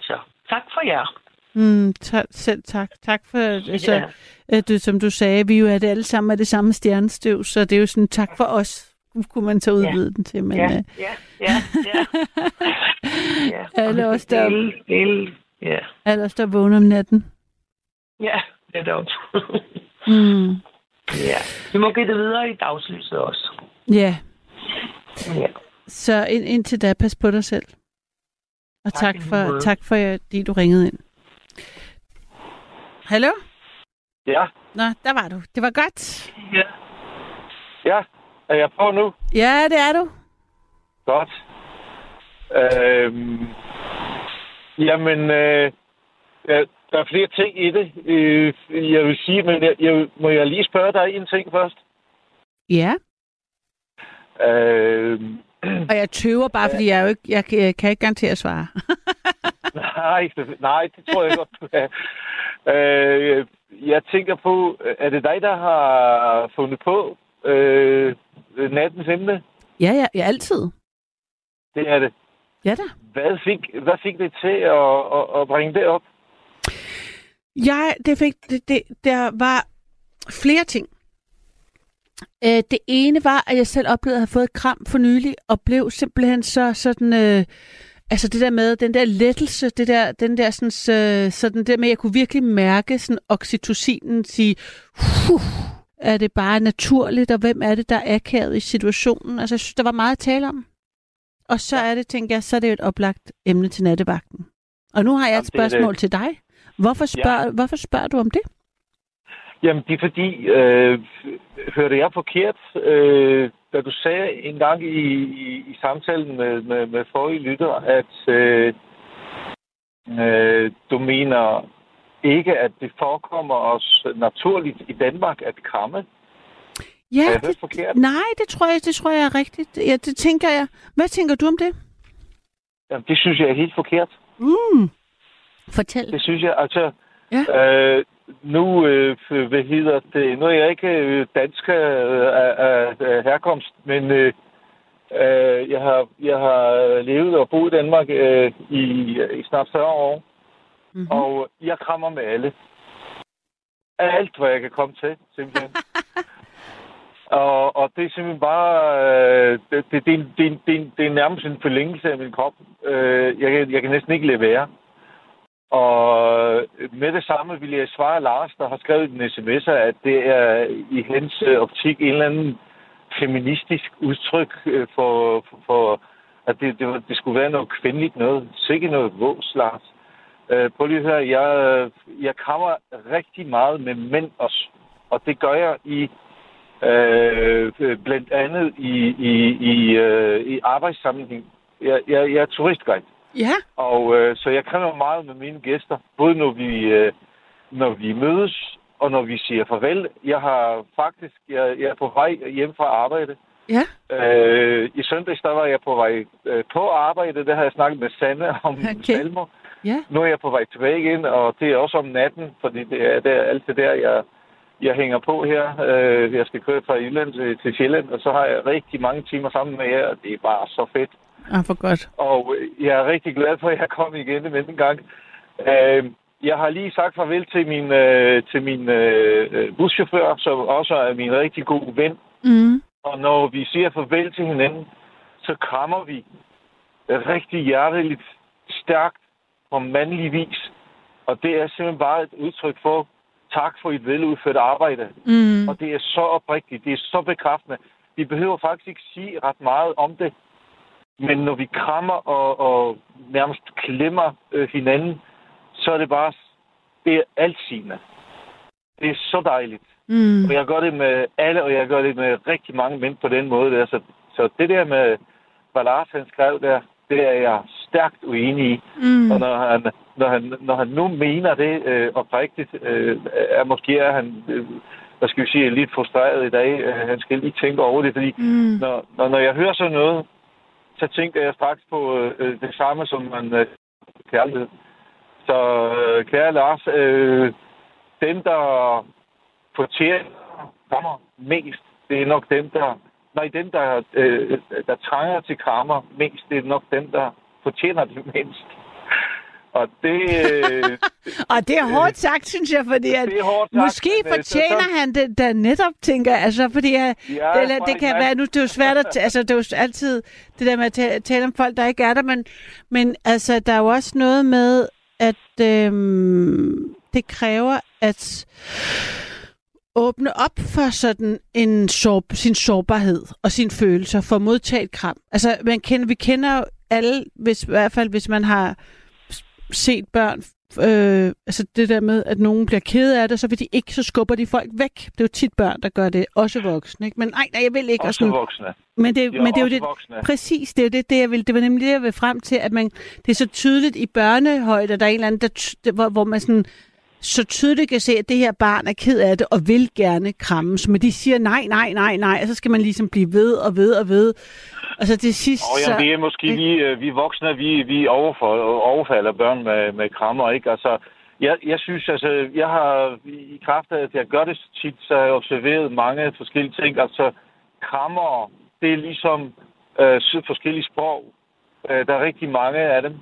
Så tak for jer. Mm, ta- selv tak. Tak for, altså, ja. at du, som du sagde, vi jo er det alle sammen af det samme stjernestøv, så det er jo sådan tak for os kunne man så udvide ja. den til. Men, ja, ja, ja. ja. ja. alle os, der, ja. alle os, der vågner om natten. Ja, det er det mm. Ja, vi må give det videre i dagslyset også. Ja. ja. Så ind, indtil da, pas på dig selv. Og tak, tak for, tak for, at du ringede ind. Hallo? Ja. Nå, der var du. Det var godt. Ja. Ja, er jeg på nu? Ja, det er du. Godt. Øhm, jamen, øh, ja, der er flere ting i det, øh, jeg vil sige, men jeg, jeg, må jeg lige spørge dig en ting først? Ja. Øh, og jeg tøver bare, fordi jeg, jo ikke, jeg, jeg kan ikke garantere at svare. Nej, nej, det tror jeg godt, du. Øh, jeg tænker på, er det dig, der har fundet på øh, nattens emne? Ja, ja, ja, altid. Det er det. Ja da. Hvad fik, hvad fik det til at, at, at bringe det op? Jeg, det fik, det, det, der var flere ting. Øh, det ene var, at jeg selv oplevede at have fået et kram for nylig, og blev simpelthen så sådan... Øh, altså det der med, den der lettelse, det der, den der sådan, øh, sådan der med, at jeg kunne virkelig mærke sådan oxytocinen sige, huh, er det bare naturligt, og hvem er det, der er akavet i situationen? Altså jeg synes, der var meget at tale om. Og så er det, tænker jeg, så er det jo et oplagt emne til nattevagten. Og nu har jeg et Jamen, det spørgsmål det. til dig. Hvorfor spørger, ja. hvorfor spørger du om det? Jamen, det er fordi, øh, hørte jeg forkert, øh, da du sagde en gang i, i, i samtalen med, med, med forrige lytter, at øh, øh, du mener ikke, at det forekommer os naturligt i Danmark at kramme. Ja, jeg hørt det, forkert? nej, det tror jeg, det tror jeg er rigtigt. Ja, det tænker jeg. Hvad tænker du om det? Jamen, det synes jeg er helt forkert. Mm. Fortæl. Det synes jeg, altså... Ja. Øh, nu, øh, hvad hedder det, nu er jeg ikke øh, dansk øh, af, af herkomst, men øh, øh, jeg, har, jeg har levet og boet i Danmark øh, i, i snart 40 år, Mm-hmm. og jeg krammer med alle. Alt, hvad jeg kan komme til, simpelthen. og, og det er simpelthen bare... Øh, det, det, det, det, det, det er nærmest en forlængelse af min krop. Øh, jeg, kan- jeg kan næsten ikke lade være. Og med det samme vil jeg svare Lars, der har skrevet en sms, at det er i hans øh, optik en eller anden feministisk udtryk for, for, for at det, det, det skulle være noget kvindeligt noget. Sikke noget vås, Lars. Øh, prøv lige at høre, jeg, jeg kommer rigtig meget med mænd også. Og det gør jeg i øh, blandt andet i, i, i, øh, i arbejdssammenhæng. Jeg, jeg, jeg er turistguide. Ja. Og øh, så jeg kræver meget med mine gæster, både når vi, øh, når vi mødes, og når vi siger farvel. Jeg har faktisk, jeg, jeg er på vej hjem fra arbejde. Ja. Øh, I søndags, der var jeg på vej øh, på arbejde. Der har jeg snakket med Sanne om okay. salmer. Ja. Nu er jeg på vej tilbage igen, og det er også om natten, fordi det er, det er altid der, jeg, jeg hænger på her. Øh, jeg skal køre fra Jylland til, til Sjælland, og så har jeg rigtig mange timer sammen med jer, og det er bare så fedt. Ah, for godt. Og øh, jeg er rigtig glad for, at jeg kom igen med en gang. Øh, jeg har lige sagt farvel til min, til min buschauffør, som også er min rigtig god ven. Mm. Og når vi siger farvel til hinanden, så krammer vi rigtig hjerteligt, stærkt på mandlig vis. Og det er simpelthen bare et udtryk for, tak for et veludført arbejde. Mm. Og det er så oprigtigt, det er så bekræftende. Vi behøver faktisk ikke sige ret meget om det. Men når vi krammer og, og nærmest klemmer øh, hinanden, så er det bare, det er altsigende. Det er så dejligt. Mm. Og jeg gør det med alle, og jeg gør det med rigtig mange mænd på den måde. Der. Så, så det der med, hvad Lars han skrev der, det er jeg stærkt uenig i. Mm. Og når han, når han, når han nu mener det øh, oprigtigt, øh, er måske er han, øh, hvad skal vi sige, lidt frustreret i dag. Øh, han skal lige tænke over det, fordi Mm. når, når, når jeg hører sådan noget, så tænker jeg straks på øh, det samme som man øh, kærlighed. Så øh, kære Lars, øh, dem der fortjener krammer mest, det er nok dem der, nej, dem der, øh, der trænger til krammer mest, det er nok dem der fortjener det mindst. Og det, øh, Og det er hårdt sagt, synes jeg, fordi at sagt, måske øh, fortjener så- han det der netop, tænker. Altså, fordi at, Ja, det, eller, det kan være, nu det er jo svært at, altså, det er jo altid det der med at tale, tale om folk, der ikke er der, men, men altså, der er jo også noget med, at øhm, det kræver, at åbne op for sådan en sår, sin sårbarhed og sine følelser for at modtage et kram. Altså, man kender, vi kender jo alle, hvis, i hvert fald hvis man har set børn, øh, altså det der med, at nogen bliver ked af det, så vil de ikke, så skubber de folk væk. Det er jo tit børn, der gør det, også voksne. Ikke? Men nej, nej, jeg vil ikke. og også sådan, voksne. men det, De men det er jo det, voksne. Præcis, det er jo det, det, jeg vil. Det var nemlig det, jeg vil frem til, at man, det er så tydeligt i børnehøjde, der er en eller anden, der, hvor, hvor man sådan så tydeligt kan se, at det her barn er ked af det og vil gerne krammes, men de siger nej, nej, nej, nej, og så skal man ligesom blive ved og ved og ved. Og så til sidst... Og ja, så... det er måske vi, øh, vi voksne, vi, vi overfor, overfalder børn med, med krammer, ikke? Altså, jeg, jeg synes, altså, jeg har i kraft af, at jeg gør det så tit, så har jeg observeret mange forskellige ting. Altså, krammer, det er ligesom øh, forskellige sprog. Øh, der er rigtig mange af dem,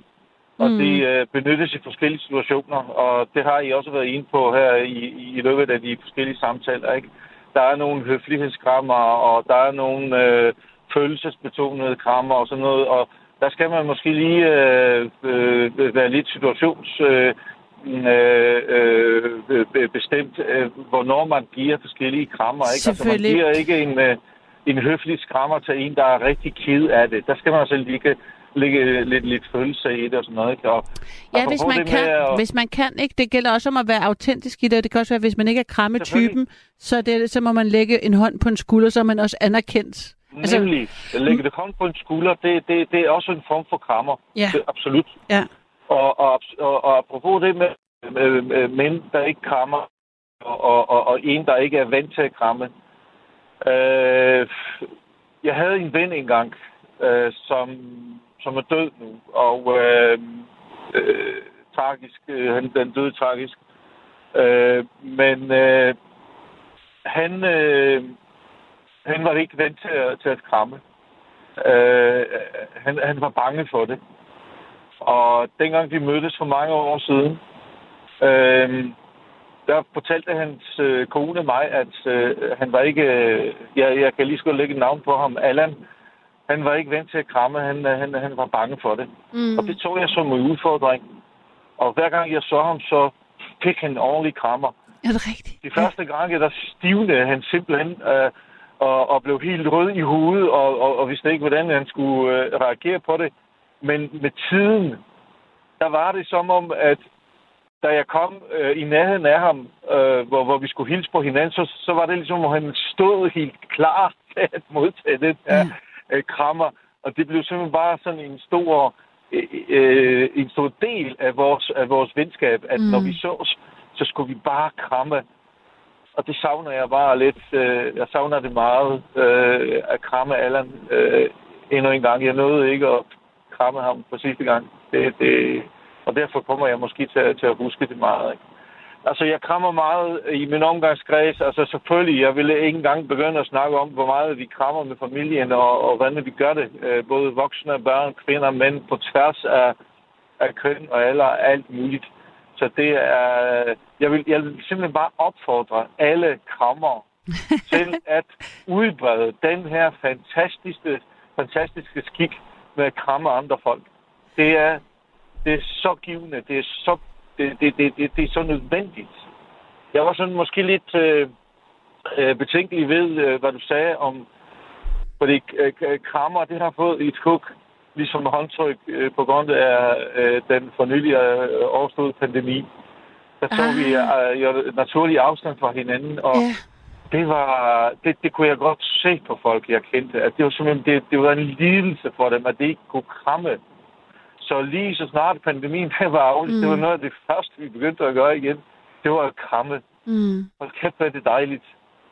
og mm. det øh, benyttes i forskellige situationer, og det har I også været inde på her i, i løbet af de forskellige samtaler, ikke? Der er nogle høflighedskrammer, og der er nogle øh, følelsesbetonede krammer og sådan noget, og der skal man måske lige øh, øh, være lidt situations... Øh, øh, øh, bestemt, øh, hvornår man giver forskellige krammer. Ikke? Altså, man giver ikke en, øh, en høflig skrammer til en, der er rigtig ked af det. Der skal man altså lige lægge lidt, lidt følelse i det og sådan noget. Ikke? Og, ja, hvis man, kan, at... hvis man kan. ikke. Det gælder også om at være autentisk i det. Det kan også være, hvis man ikke er krammetypen, så, det, så må man lægge en hånd på en skulder, så er man også anerkendt. Altså... Nemlig. At lægge det hånd på en skulder, det, det, det er også en form for krammer. Ja. Det, absolut. Ja. Og, og, og, og apropos det med, med, med mænd, der ikke krammer, og, og, og, og en, der ikke er vant til at kramme. Øh, jeg havde en ven engang, øh, som, som er død nu, og øh, øh, tragisk, øh, han den døde tragisk. Øh, men øh, han, øh, han var ikke vant til at, til at kramme. Øh, han, han var bange for det. Og dengang vi mødtes for mange år siden, øh, der fortalte hans øh, kone mig, at øh, han var ikke... Øh, jeg, jeg kan lige skulle lægge et navn på ham, Allan. Han var ikke vant til at kramme. Han, øh, han, han var bange for det. Mm. Og det tog jeg som en udfordring. Og hver gang jeg så ham, så fik han en ordentlig krammer. Er det rigtigt? De første ja. gange, der stivnede han simpelthen øh, og, og blev helt rød i hovedet, og, og, og vidste ikke, hvordan han skulle øh, reagere på det. Men med tiden, der var det som om, at da jeg kom øh, i nærheden af ham, øh, hvor, hvor vi skulle hilse på hinanden, så, så var det ligesom, at han stod helt klar til at modtage det her mm. Øh, krammer. Og det blev simpelthen bare sådan en stor, øh, øh, en stor del af vores, af vores venskab, at mm. når vi sås, så skulle vi bare kramme. Og det savner jeg bare lidt. Øh, jeg savner det meget øh, at kramme Allan øh, endnu en gang. Jeg nåede ikke at kramme ham for sidste gang. Det, det, og derfor kommer jeg måske til, til at huske det meget. Ikke? Altså, jeg krammer meget i min omgangskreds. Altså, selvfølgelig, jeg ville ikke engang begynde at snakke om, hvor meget vi krammer med familien, og, og hvordan vi gør det. Øh, både voksne, børn, kvinder, mænd, på tværs af, af køn og alder, alt muligt. Så det er... Jeg vil, jeg vil simpelthen bare opfordre alle krammer til at udbrede den her fantastiske, fantastiske skik med at kramme andre folk. Det er det er så givende, det er så, det, det, det, det, det er så nødvendigt. Jeg var sådan måske lidt øh, øh, betænkelig ved, øh, hvad du sagde om, fordi øh, krammer, det har fået et hug, ligesom håndtryk øh, på grund af øh, den for nylig øh, overståede pandemi. Der tog ah. vi øh, jo naturlig afstand fra hinanden, og yeah. det var, det, det kunne jeg godt se på folk, jeg kendte, at det var simpelthen, det, det var en lidelse for dem, at det ikke kunne kramme så lige så snart pandemien var afligt, mm. det var mm. noget af det første, vi begyndte at gøre igen. Det var at kramme. Mm. Og kæft, hvad det dejligt.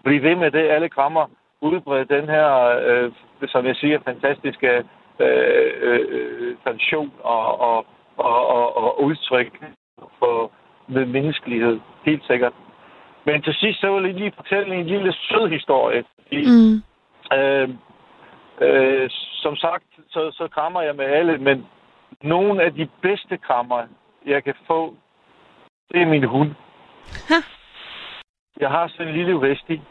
Bliv ved med det. Alle krammer. Udbrede den her, øh, som jeg siger, fantastiske øh, øh, tradition og, og, og, og, og udtryk for med menneskelighed. Helt sikkert. Men til sidst, så vil jeg lige fortælle en lille sød historie. Mm. Øh, øh, som sagt, så, så krammer jeg med alle, men nogle af de bedste krammer, jeg kan få, det er min hund. Ha. Jeg har sådan en lille vesti.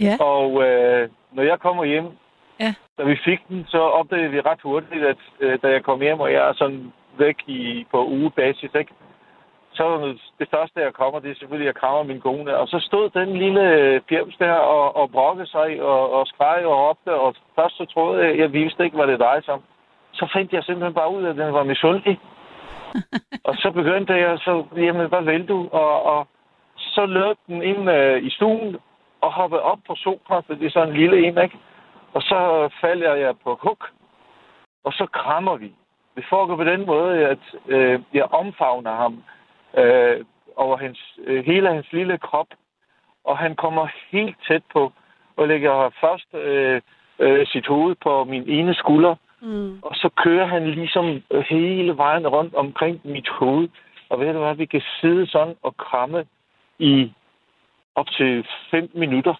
Ja. Og øh, når jeg kommer hjem, ja. da vi fik den, så opdagede vi ret hurtigt, at øh, da jeg kom hjem, og jeg er sådan væk i, på ugebasis, ikke? så det første, jeg kommer, det er selvfølgelig, at jeg krammer min kone. Og så stod den lille pjems der og, og brokkede sig og, og skreg og råbte, og først så troede jeg, jeg vidste ikke, hvad det drejede sig om så fandt jeg simpelthen bare ud af, at den var misundelig. og så begyndte jeg så, jamen, hvad vil du? Og, og så løb den ind øh, i stuen og hoppede op på sofa, for det er sådan en lille en, ikke? Og så falder jeg på huk, og så krammer vi. Det foregår på den måde, at øh, jeg omfavner ham, øh, over hans, øh, hele hans lille krop, og han kommer helt tæt på, og lægger først øh, øh, sit hoved på min ene skulder, mm. og så kører han ligesom øh, hele vejen rundt omkring mit hoved. Og ved du hvad, vi kan sidde sådan og kramme i op til 5 minutter,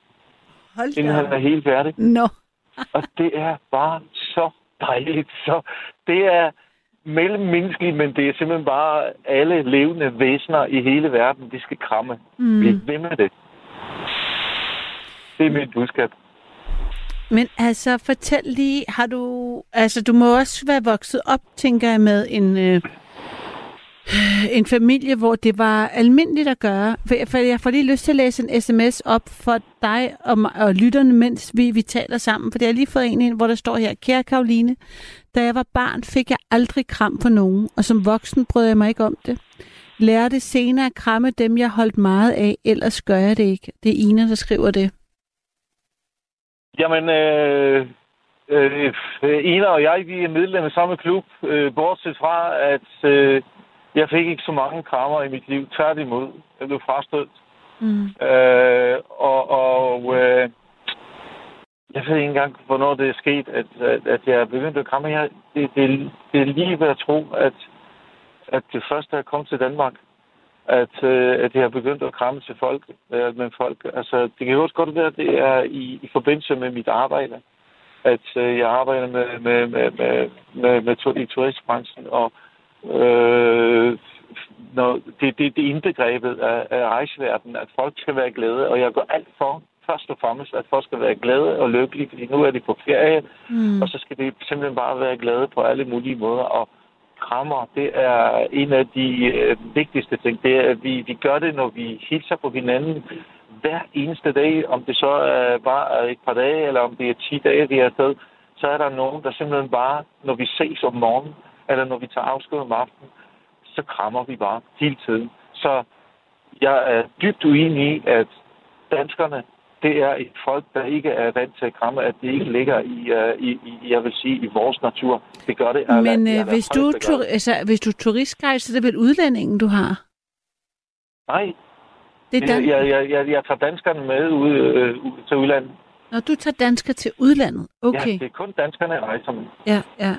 Hold inden han er helt færdig. Nå. og det er bare så dejligt. Så det er mellemmenneskeligt, men det er simpelthen bare alle levende væsener i hele verden, de skal kramme. Mm. Bliv ved med det. Det er mit budskab. Men altså, fortæl lige, har du... Altså, du må også være vokset op, tænker jeg, med en... Øh, en familie, hvor det var almindeligt at gøre. For jeg får lige lyst til at læse en sms op for dig og, og lytterne, mens vi, vi taler sammen. For det har lige fået en ind, hvor der står her, Kære Karoline, da jeg var barn, fik jeg aldrig kram på nogen, og som voksen brød jeg mig ikke om det. Lærte senere at kramme dem, jeg holdt meget af, ellers gør jeg det ikke. Det er Ina, der skriver det. Jamen, øh, øh, Ina og jeg, vi er medlem af samme klub, øh, bortset fra, at øh, jeg fik ikke så mange krammer i mit liv. Tværtimod, jeg blev frastødt. Mm. Øh, og og øh, jeg ved ikke engang, hvornår det er sket, at, at, at jeg er begyndt at kramme. Jeg, det, det, det er lige ved at tro, at, at det første, jeg kom til Danmark, at, øh, at jeg har begyndt at kramme til folk, øh, med folk. Altså, det kan også godt være, at det er i, i forbindelse med mit arbejde, at øh, jeg arbejder med, med, med, med, med, med to, i turistbranchen, og øh, når det, det, det er indbegrebet af, af rejseverdenen, at folk skal være glade, og jeg går alt for, først og fremmest, at folk skal være glade og lykkelige, fordi nu er de på ferie, mm. og så skal de simpelthen bare være glade på alle mulige måder, og krammer, det er en af de øh, vigtigste ting. Det er, at vi, vi gør det, når vi hilser på hinanden hver eneste dag, om det så er bare et par dage, eller om det er 10 dage, vi er afsted, så er der nogen, der simpelthen bare, når vi ses om morgenen, eller når vi tager afsked om aftenen, så krammer vi bare hele tiden. Så jeg er dybt uenig i, at danskerne, det er et folk, der ikke er vant til at kramme, at det ikke ligger i, uh, i, i jeg vil sige, i vores natur. Det gør det. Men uh, hvis, du tur- altså, hvis du turistguide, så er det vel udlændingen, du har? Nej. Det er dan- jeg, jeg, jeg, jeg tager danskerne med ud, øh, til udlandet. Når du tager dansker til udlandet? Okay. Ja, det er kun danskerne, jeg rejser med. Ja, ja.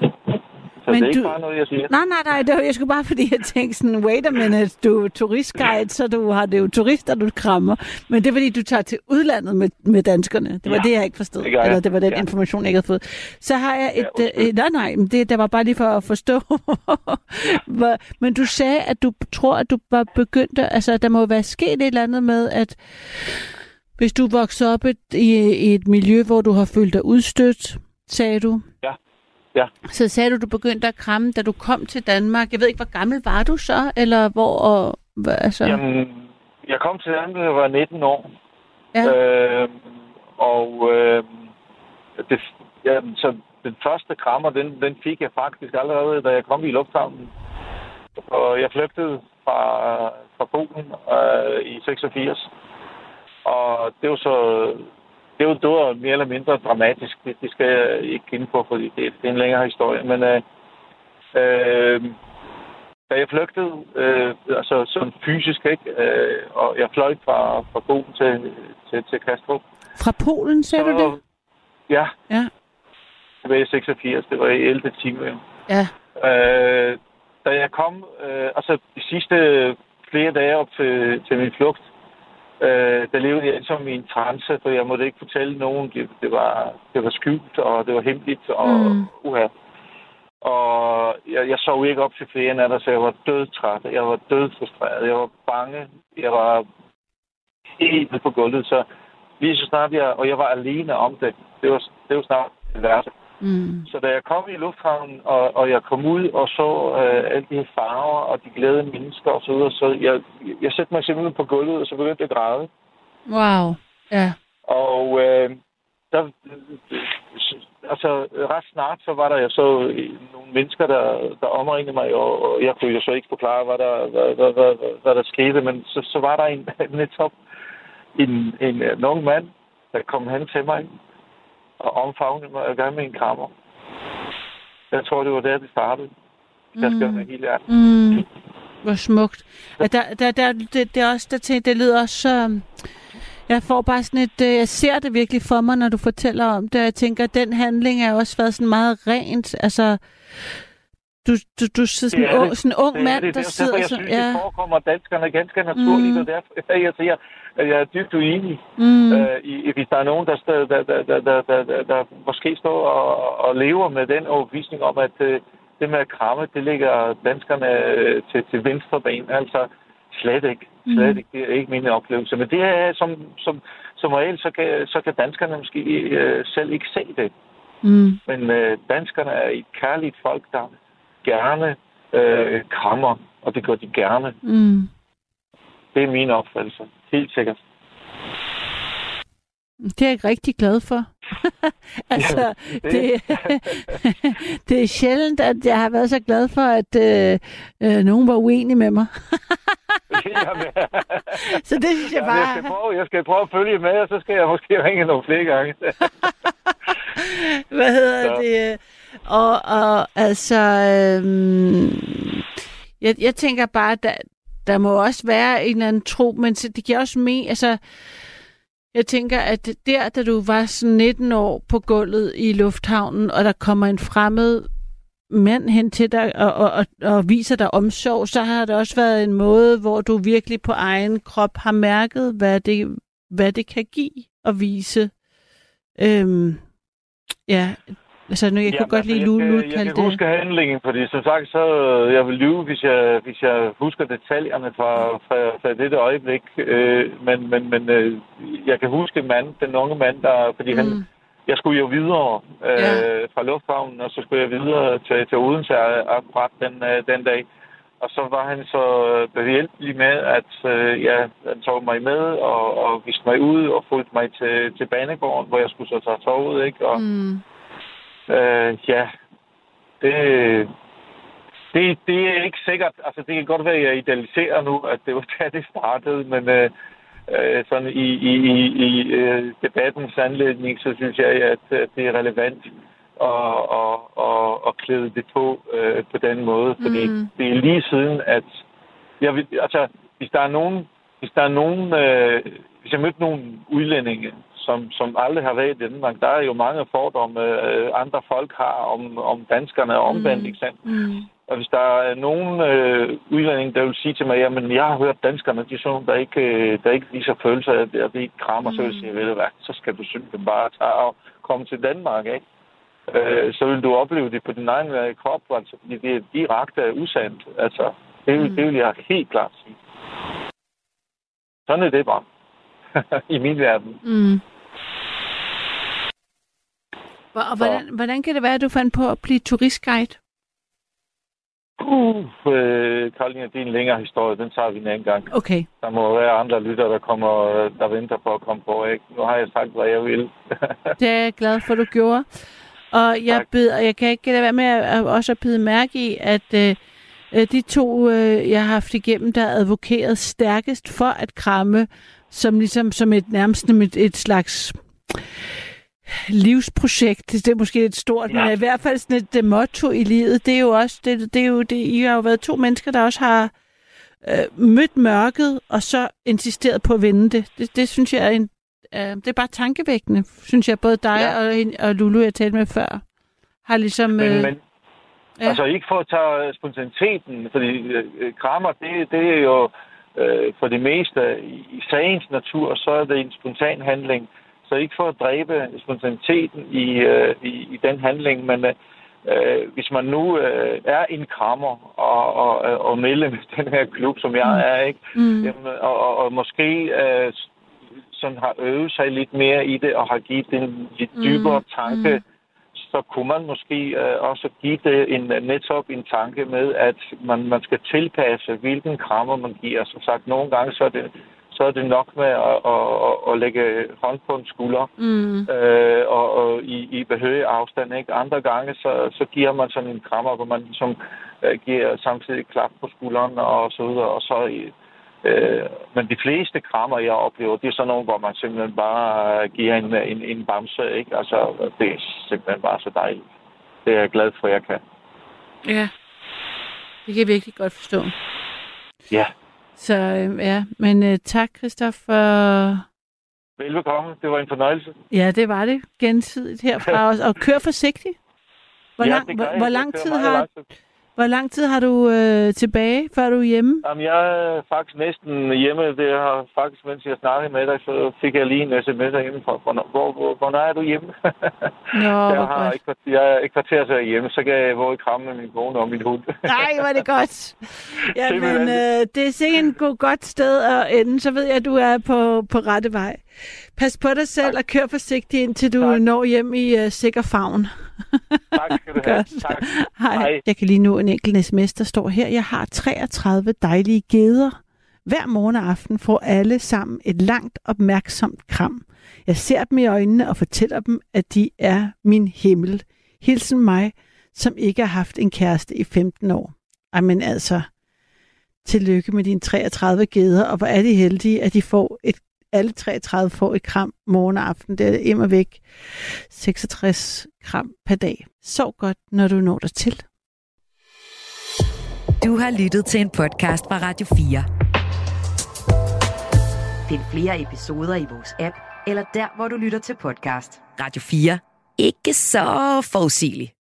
Så Men det er du... ikke bare noget, jeg siger. Nej, nej, nej. Det var, jeg skulle bare, fordi jeg tænkte sådan, wait a minute, du er turistguide, så du har det jo turister, du krammer. Men det er, fordi du tager til udlandet med, med danskerne. Det var ja, det, jeg ikke forstod. Det Eller det var den ja. information, jeg ikke havde fået. Så har jeg et... Ja, øh, nej, nej, det der var bare lige for at forstå. ja. Men du sagde, at du tror, at du var begyndt... Altså, der må være sket et eller andet med, at hvis du voksede op et, i, i et miljø, hvor du har følt dig udstødt, sagde du. Ja. Ja. Så sagde du, du begyndte at kramme, da du kom til Danmark. Jeg ved ikke, hvor gammel var du så, eller hvor... Og, hvad, altså? Jamen, jeg kom til Danmark, da jeg var 19 år. Ja. Øh, og øh, det, ja, så den første krammer, den, den fik jeg faktisk allerede, da jeg kom i lufthavnen. Og jeg flygtede fra, fra Polen øh, i 86. Og det var så det var, det var mere eller mindre dramatisk. Det, det skal jeg ikke kende på, fordi det, det er en længere historie. Men øh, øh, da jeg flygtede, øh, altså sådan fysisk, ikke? Øh, og jeg fløj fra, fra Polen til, til, til Kastrup. Fra Polen, sagde du det? Ja. Ja. Det var i 86, det var i 11 timer. Ja. Øh, da jeg kom, øh, altså de sidste flere dage op til, til min flugt, Øh, der levede jeg som i en trance, for jeg måtte ikke fortælle nogen. Det, det, var, det var skjult, og det var hemmeligt, og mm. uha. Og jeg, jeg sov ikke op til flere natter, så jeg var dødtræt. Jeg var dødfrustreret. Jeg var bange. Jeg var helt på gulvet. Så lige så snart jeg... Og jeg var alene om det. Det var, det var snart det værste. Mm. Så da jeg kom i lufthavnen, og, og jeg kom ud og så øh, alle de her farver og de glade mennesker og så videre, så jeg, jeg satte mig simpelthen på gulvet, og så begyndte jeg at græde. Wow, ja. Og øh, der, altså ret snart, så var der jeg så nogle mennesker, der, der omringede mig, og, og jeg kunne jo så ikke forklare, hvad der, hvad, hvad, hvad, hvad, der skete, men så, så var der en netop en, en, en ung mand, der kom hen til mig, og omfavne mig og gøre med en krammer. Jeg tror, det var der, det startede. Jeg skal mm. være helt ærlig. Mm. hvor smukt. Og der, der, der, det, det, er også, der, tænker, det lyder også så... Jeg får bare sådan et... øh, Jeg ser det virkelig for mig, når du fortæller om det. Jeg tænker, at den handling er også været sådan meget rent. Altså, du, du, du er sådan, Det er en ung, det. sådan en ung Det er mand, det. der Det er sidder... derfor, jeg synes, ja. det forekommer danskerne ganske naturligt, Mm. og derfor jeg siger, at jeg er dybt uenig. Mm. Øh, i, hvis der er nogen, der, der, der, der, der, der, der, der, der måske står og, og lever med den overbevisning om, at øh, det med at kramme, det ligger danskerne øh, til, til venstre ben. Altså slet ikke. Slet Mm. ikke. Det er ikke min oplevelse. Men det er som, som, som regel, så kan, så kan danskerne måske øh, selv ikke se det. Mm. Men øh, danskerne er et kærligt folk, der gerne øh, krammer, og det gør de gerne. Mm. Det er min opfattelse. Helt sikkert. Det er jeg rigtig glad for. altså, det- det, det er sjældent, at jeg har været så glad for, at øh, øh, nogen var uenige med mig. Så det synes jeg Jamen, jeg, skal bare... prøve, jeg skal prøve at følge med, og så skal jeg måske ringe nogle flere gange. Hvad hedder Så. det? Og, og altså... Øhm, jeg, jeg tænker bare, der, der må også være en eller anden tro, men det giver også mere, altså... Jeg tænker, at der, da du var sådan 19 år på gulvet i lufthavnen, og der kommer en fremmed mand hen til dig og, og, og, og viser dig omsorg, så har det også været en måde, hvor du virkelig på egen krop har mærket, hvad det, hvad det kan give at vise. Øhm, ja, altså nu, jeg Jamen, kunne godt altså, lide jeg Lulu skal- Jeg kaldte kan det. huske handlingen, fordi som sagt, så jeg vil lyve, hvis jeg, hvis jeg husker detaljerne fra, fra, fra dette øjeblik. Øh, men men, men øh, jeg kan huske mand, den unge mand, der, fordi mm. han, jeg skulle jo videre øh, Ja. fra lufthavnen, og så skulle jeg videre til, til Odense akkurat den, øh, den dag. Og så var han så behjælpelig med, at øh, ja, han tog mig med og, og viste mig ud og fulgte mig til, til banegården, hvor jeg skulle så tage toget, ikke? Og, mm, Øh, ja, det, det, det er ikke sikkert. Altså, det kan godt være, at jeg idealiserer nu, at det var da det startede, men øh, øh, sådan i, i, i, i øh, debattens anledning, så synes jeg, at, at det er relevant at, at, at, at klæde det på øh, på den måde, fordi Mm. det er lige siden, at jeg vil, altså, hvis der er nogen, hvis der er nogen, øh, hvis jeg mødte nogle udlændinge, som, som aldrig har været i Danmark, der er jo mange fordomme, øh, andre folk har om, om danskerne og omvendt, Mm. ikke sandt? mm, Og hvis der er nogen øh, udlændinge, der vil sige til mig, jamen jeg har hørt danskerne, de er sådan, der ikke, øh, der ikke viser følelser og det ikke krammer, mm. så vil jeg sige, ved du hvad, så skal du simpelthen bare tage og komme til Danmark, ikke? Øh, så vil du opleve det på din egen øh, krop, altså, fordi det er direkte usandt. Altså, det, vil, Mm. det vil jeg helt klart sige. Sådan er det bare. I min verden. mm. Hvor- Og hvordan, hvordan kan det være, at du fandt på at blive turistguide? Uh, øh, Karoline, det er en længere historie. Den tager vi en anden gang. Okay. Der må være andre lytter, der, kommer, der venter på at komme på. Ikke? Nu har jeg sagt, hvad jeg vil. Det er jeg glad for, du gjorde. Og jeg, Tak. bed, og jeg kan ikke lade være med at, også at bide mærke i, at øh, øh, de to, øh, jeg har haft igennem, der er advokeret stærkest for at kramme, som ligesom som et nærmest et, et slags livsprojekt. Det er måske lidt stort, ja. men i hvert fald sådan et uh, motto i livet. Det er jo også, det, det er jo det, I har jo været to mennesker, der også har øh, mødt mørket, og så insisteret på at vende det. Det, det synes jeg er en, øh, det er bare tankevækkende, synes jeg. Både dig Ja. og, og Lulu, jeg talte med før, har ligesom... Men, øh, men ja. altså ikke for at tage spontaniteten, fordi øh, krammer, det, det er jo øh, for det meste i, sagens natur, så er det en spontan handling. Så ikke for at dræbe spontaniteten i, øh, i, i den handling, men øh, hvis man nu øh, er en krammer og, og, og medlem i den her klub, som jeg Mm. er, ikke? mm, Jamen, og, og, og måske øh, sådan har øvet sig lidt mere i det og har givet det en lidt Mm, dybere tanke, mm. Så kunne man måske øh, også give det en, netop en tanke med, at man, man skal tilpasse, hvilken krammer man giver. Som sagt, nogle gange så er det, så er det nok med at, at, at, at lægge hånd på en skulder mm, øh, og, og i, i behørig afstand. Ikke? Andre gange, så, så giver man sådan en krammer, hvor man ligesom øh, giver samtidig klap på skulderen og så videre. Og så, øh, men de fleste krammer, jeg oplever, det er sådan nogle, hvor man simpelthen bare giver en, en, en bamse. Ikke? Altså, det er simpelthen bare så dejligt. Det er jeg glad for, at jeg kan. ja. Det kan jeg virkelig godt forstå. Ja. Så øh, ja, men øh, tak, Christoffer. Velbekomme. Det var en fornøjelse. Ja, det var det gensidigt herfra os. Og kør forsigtigt. Hvor, ja, lang, hvor, hvor, lang tid har, langsomt. Hvor lang tid har du øh, tilbage, før du er hjemme? Jamen, jeg er faktisk næsten hjemme. Det har faktisk, mens jeg snakkede med dig, så fik jeg lige en sms hjemme fra. Hvor, hvor, hvor, hvornår er du hjemme? Nå, jeg, har et kvarter, jeg er et kvarter til hjemme, så kan jeg våge i kram med min kone og min hund. Nej, var det godt. Ja, men Simpelthen. øh, det er sikkert en god, godt sted at ende. Så ved jeg, at du er på, på rette vej. Pas på dig selv og kør forsigtigt, indtil du Tak. når hjem i uh, sikker favn. tak skal du have. Tak. Hej. Hej. Jeg kan lige nå en enkelt sms, der står her. Jeg har 33 dejlige geder. Hver morgen og aften får alle sammen et langt, opmærksomt kram. Jeg ser dem i øjnene og fortæller dem, at de er min himmel. Hilsen mig, som ikke har haft en kæreste i 15 år. Ej, men altså, tillykke med dine 33 geder, og hvor er de heldige, at de får et, alle 33 får et kram morgen og aften. Det er immer væk 66 kram per dag. Sov godt, når du når dig til. Du har lyttet til en podcast fra Radio 4. Find flere episoder i vores app, eller der, hvor du lytter til podcast. Radio 4. Ikke så forudsigeligt.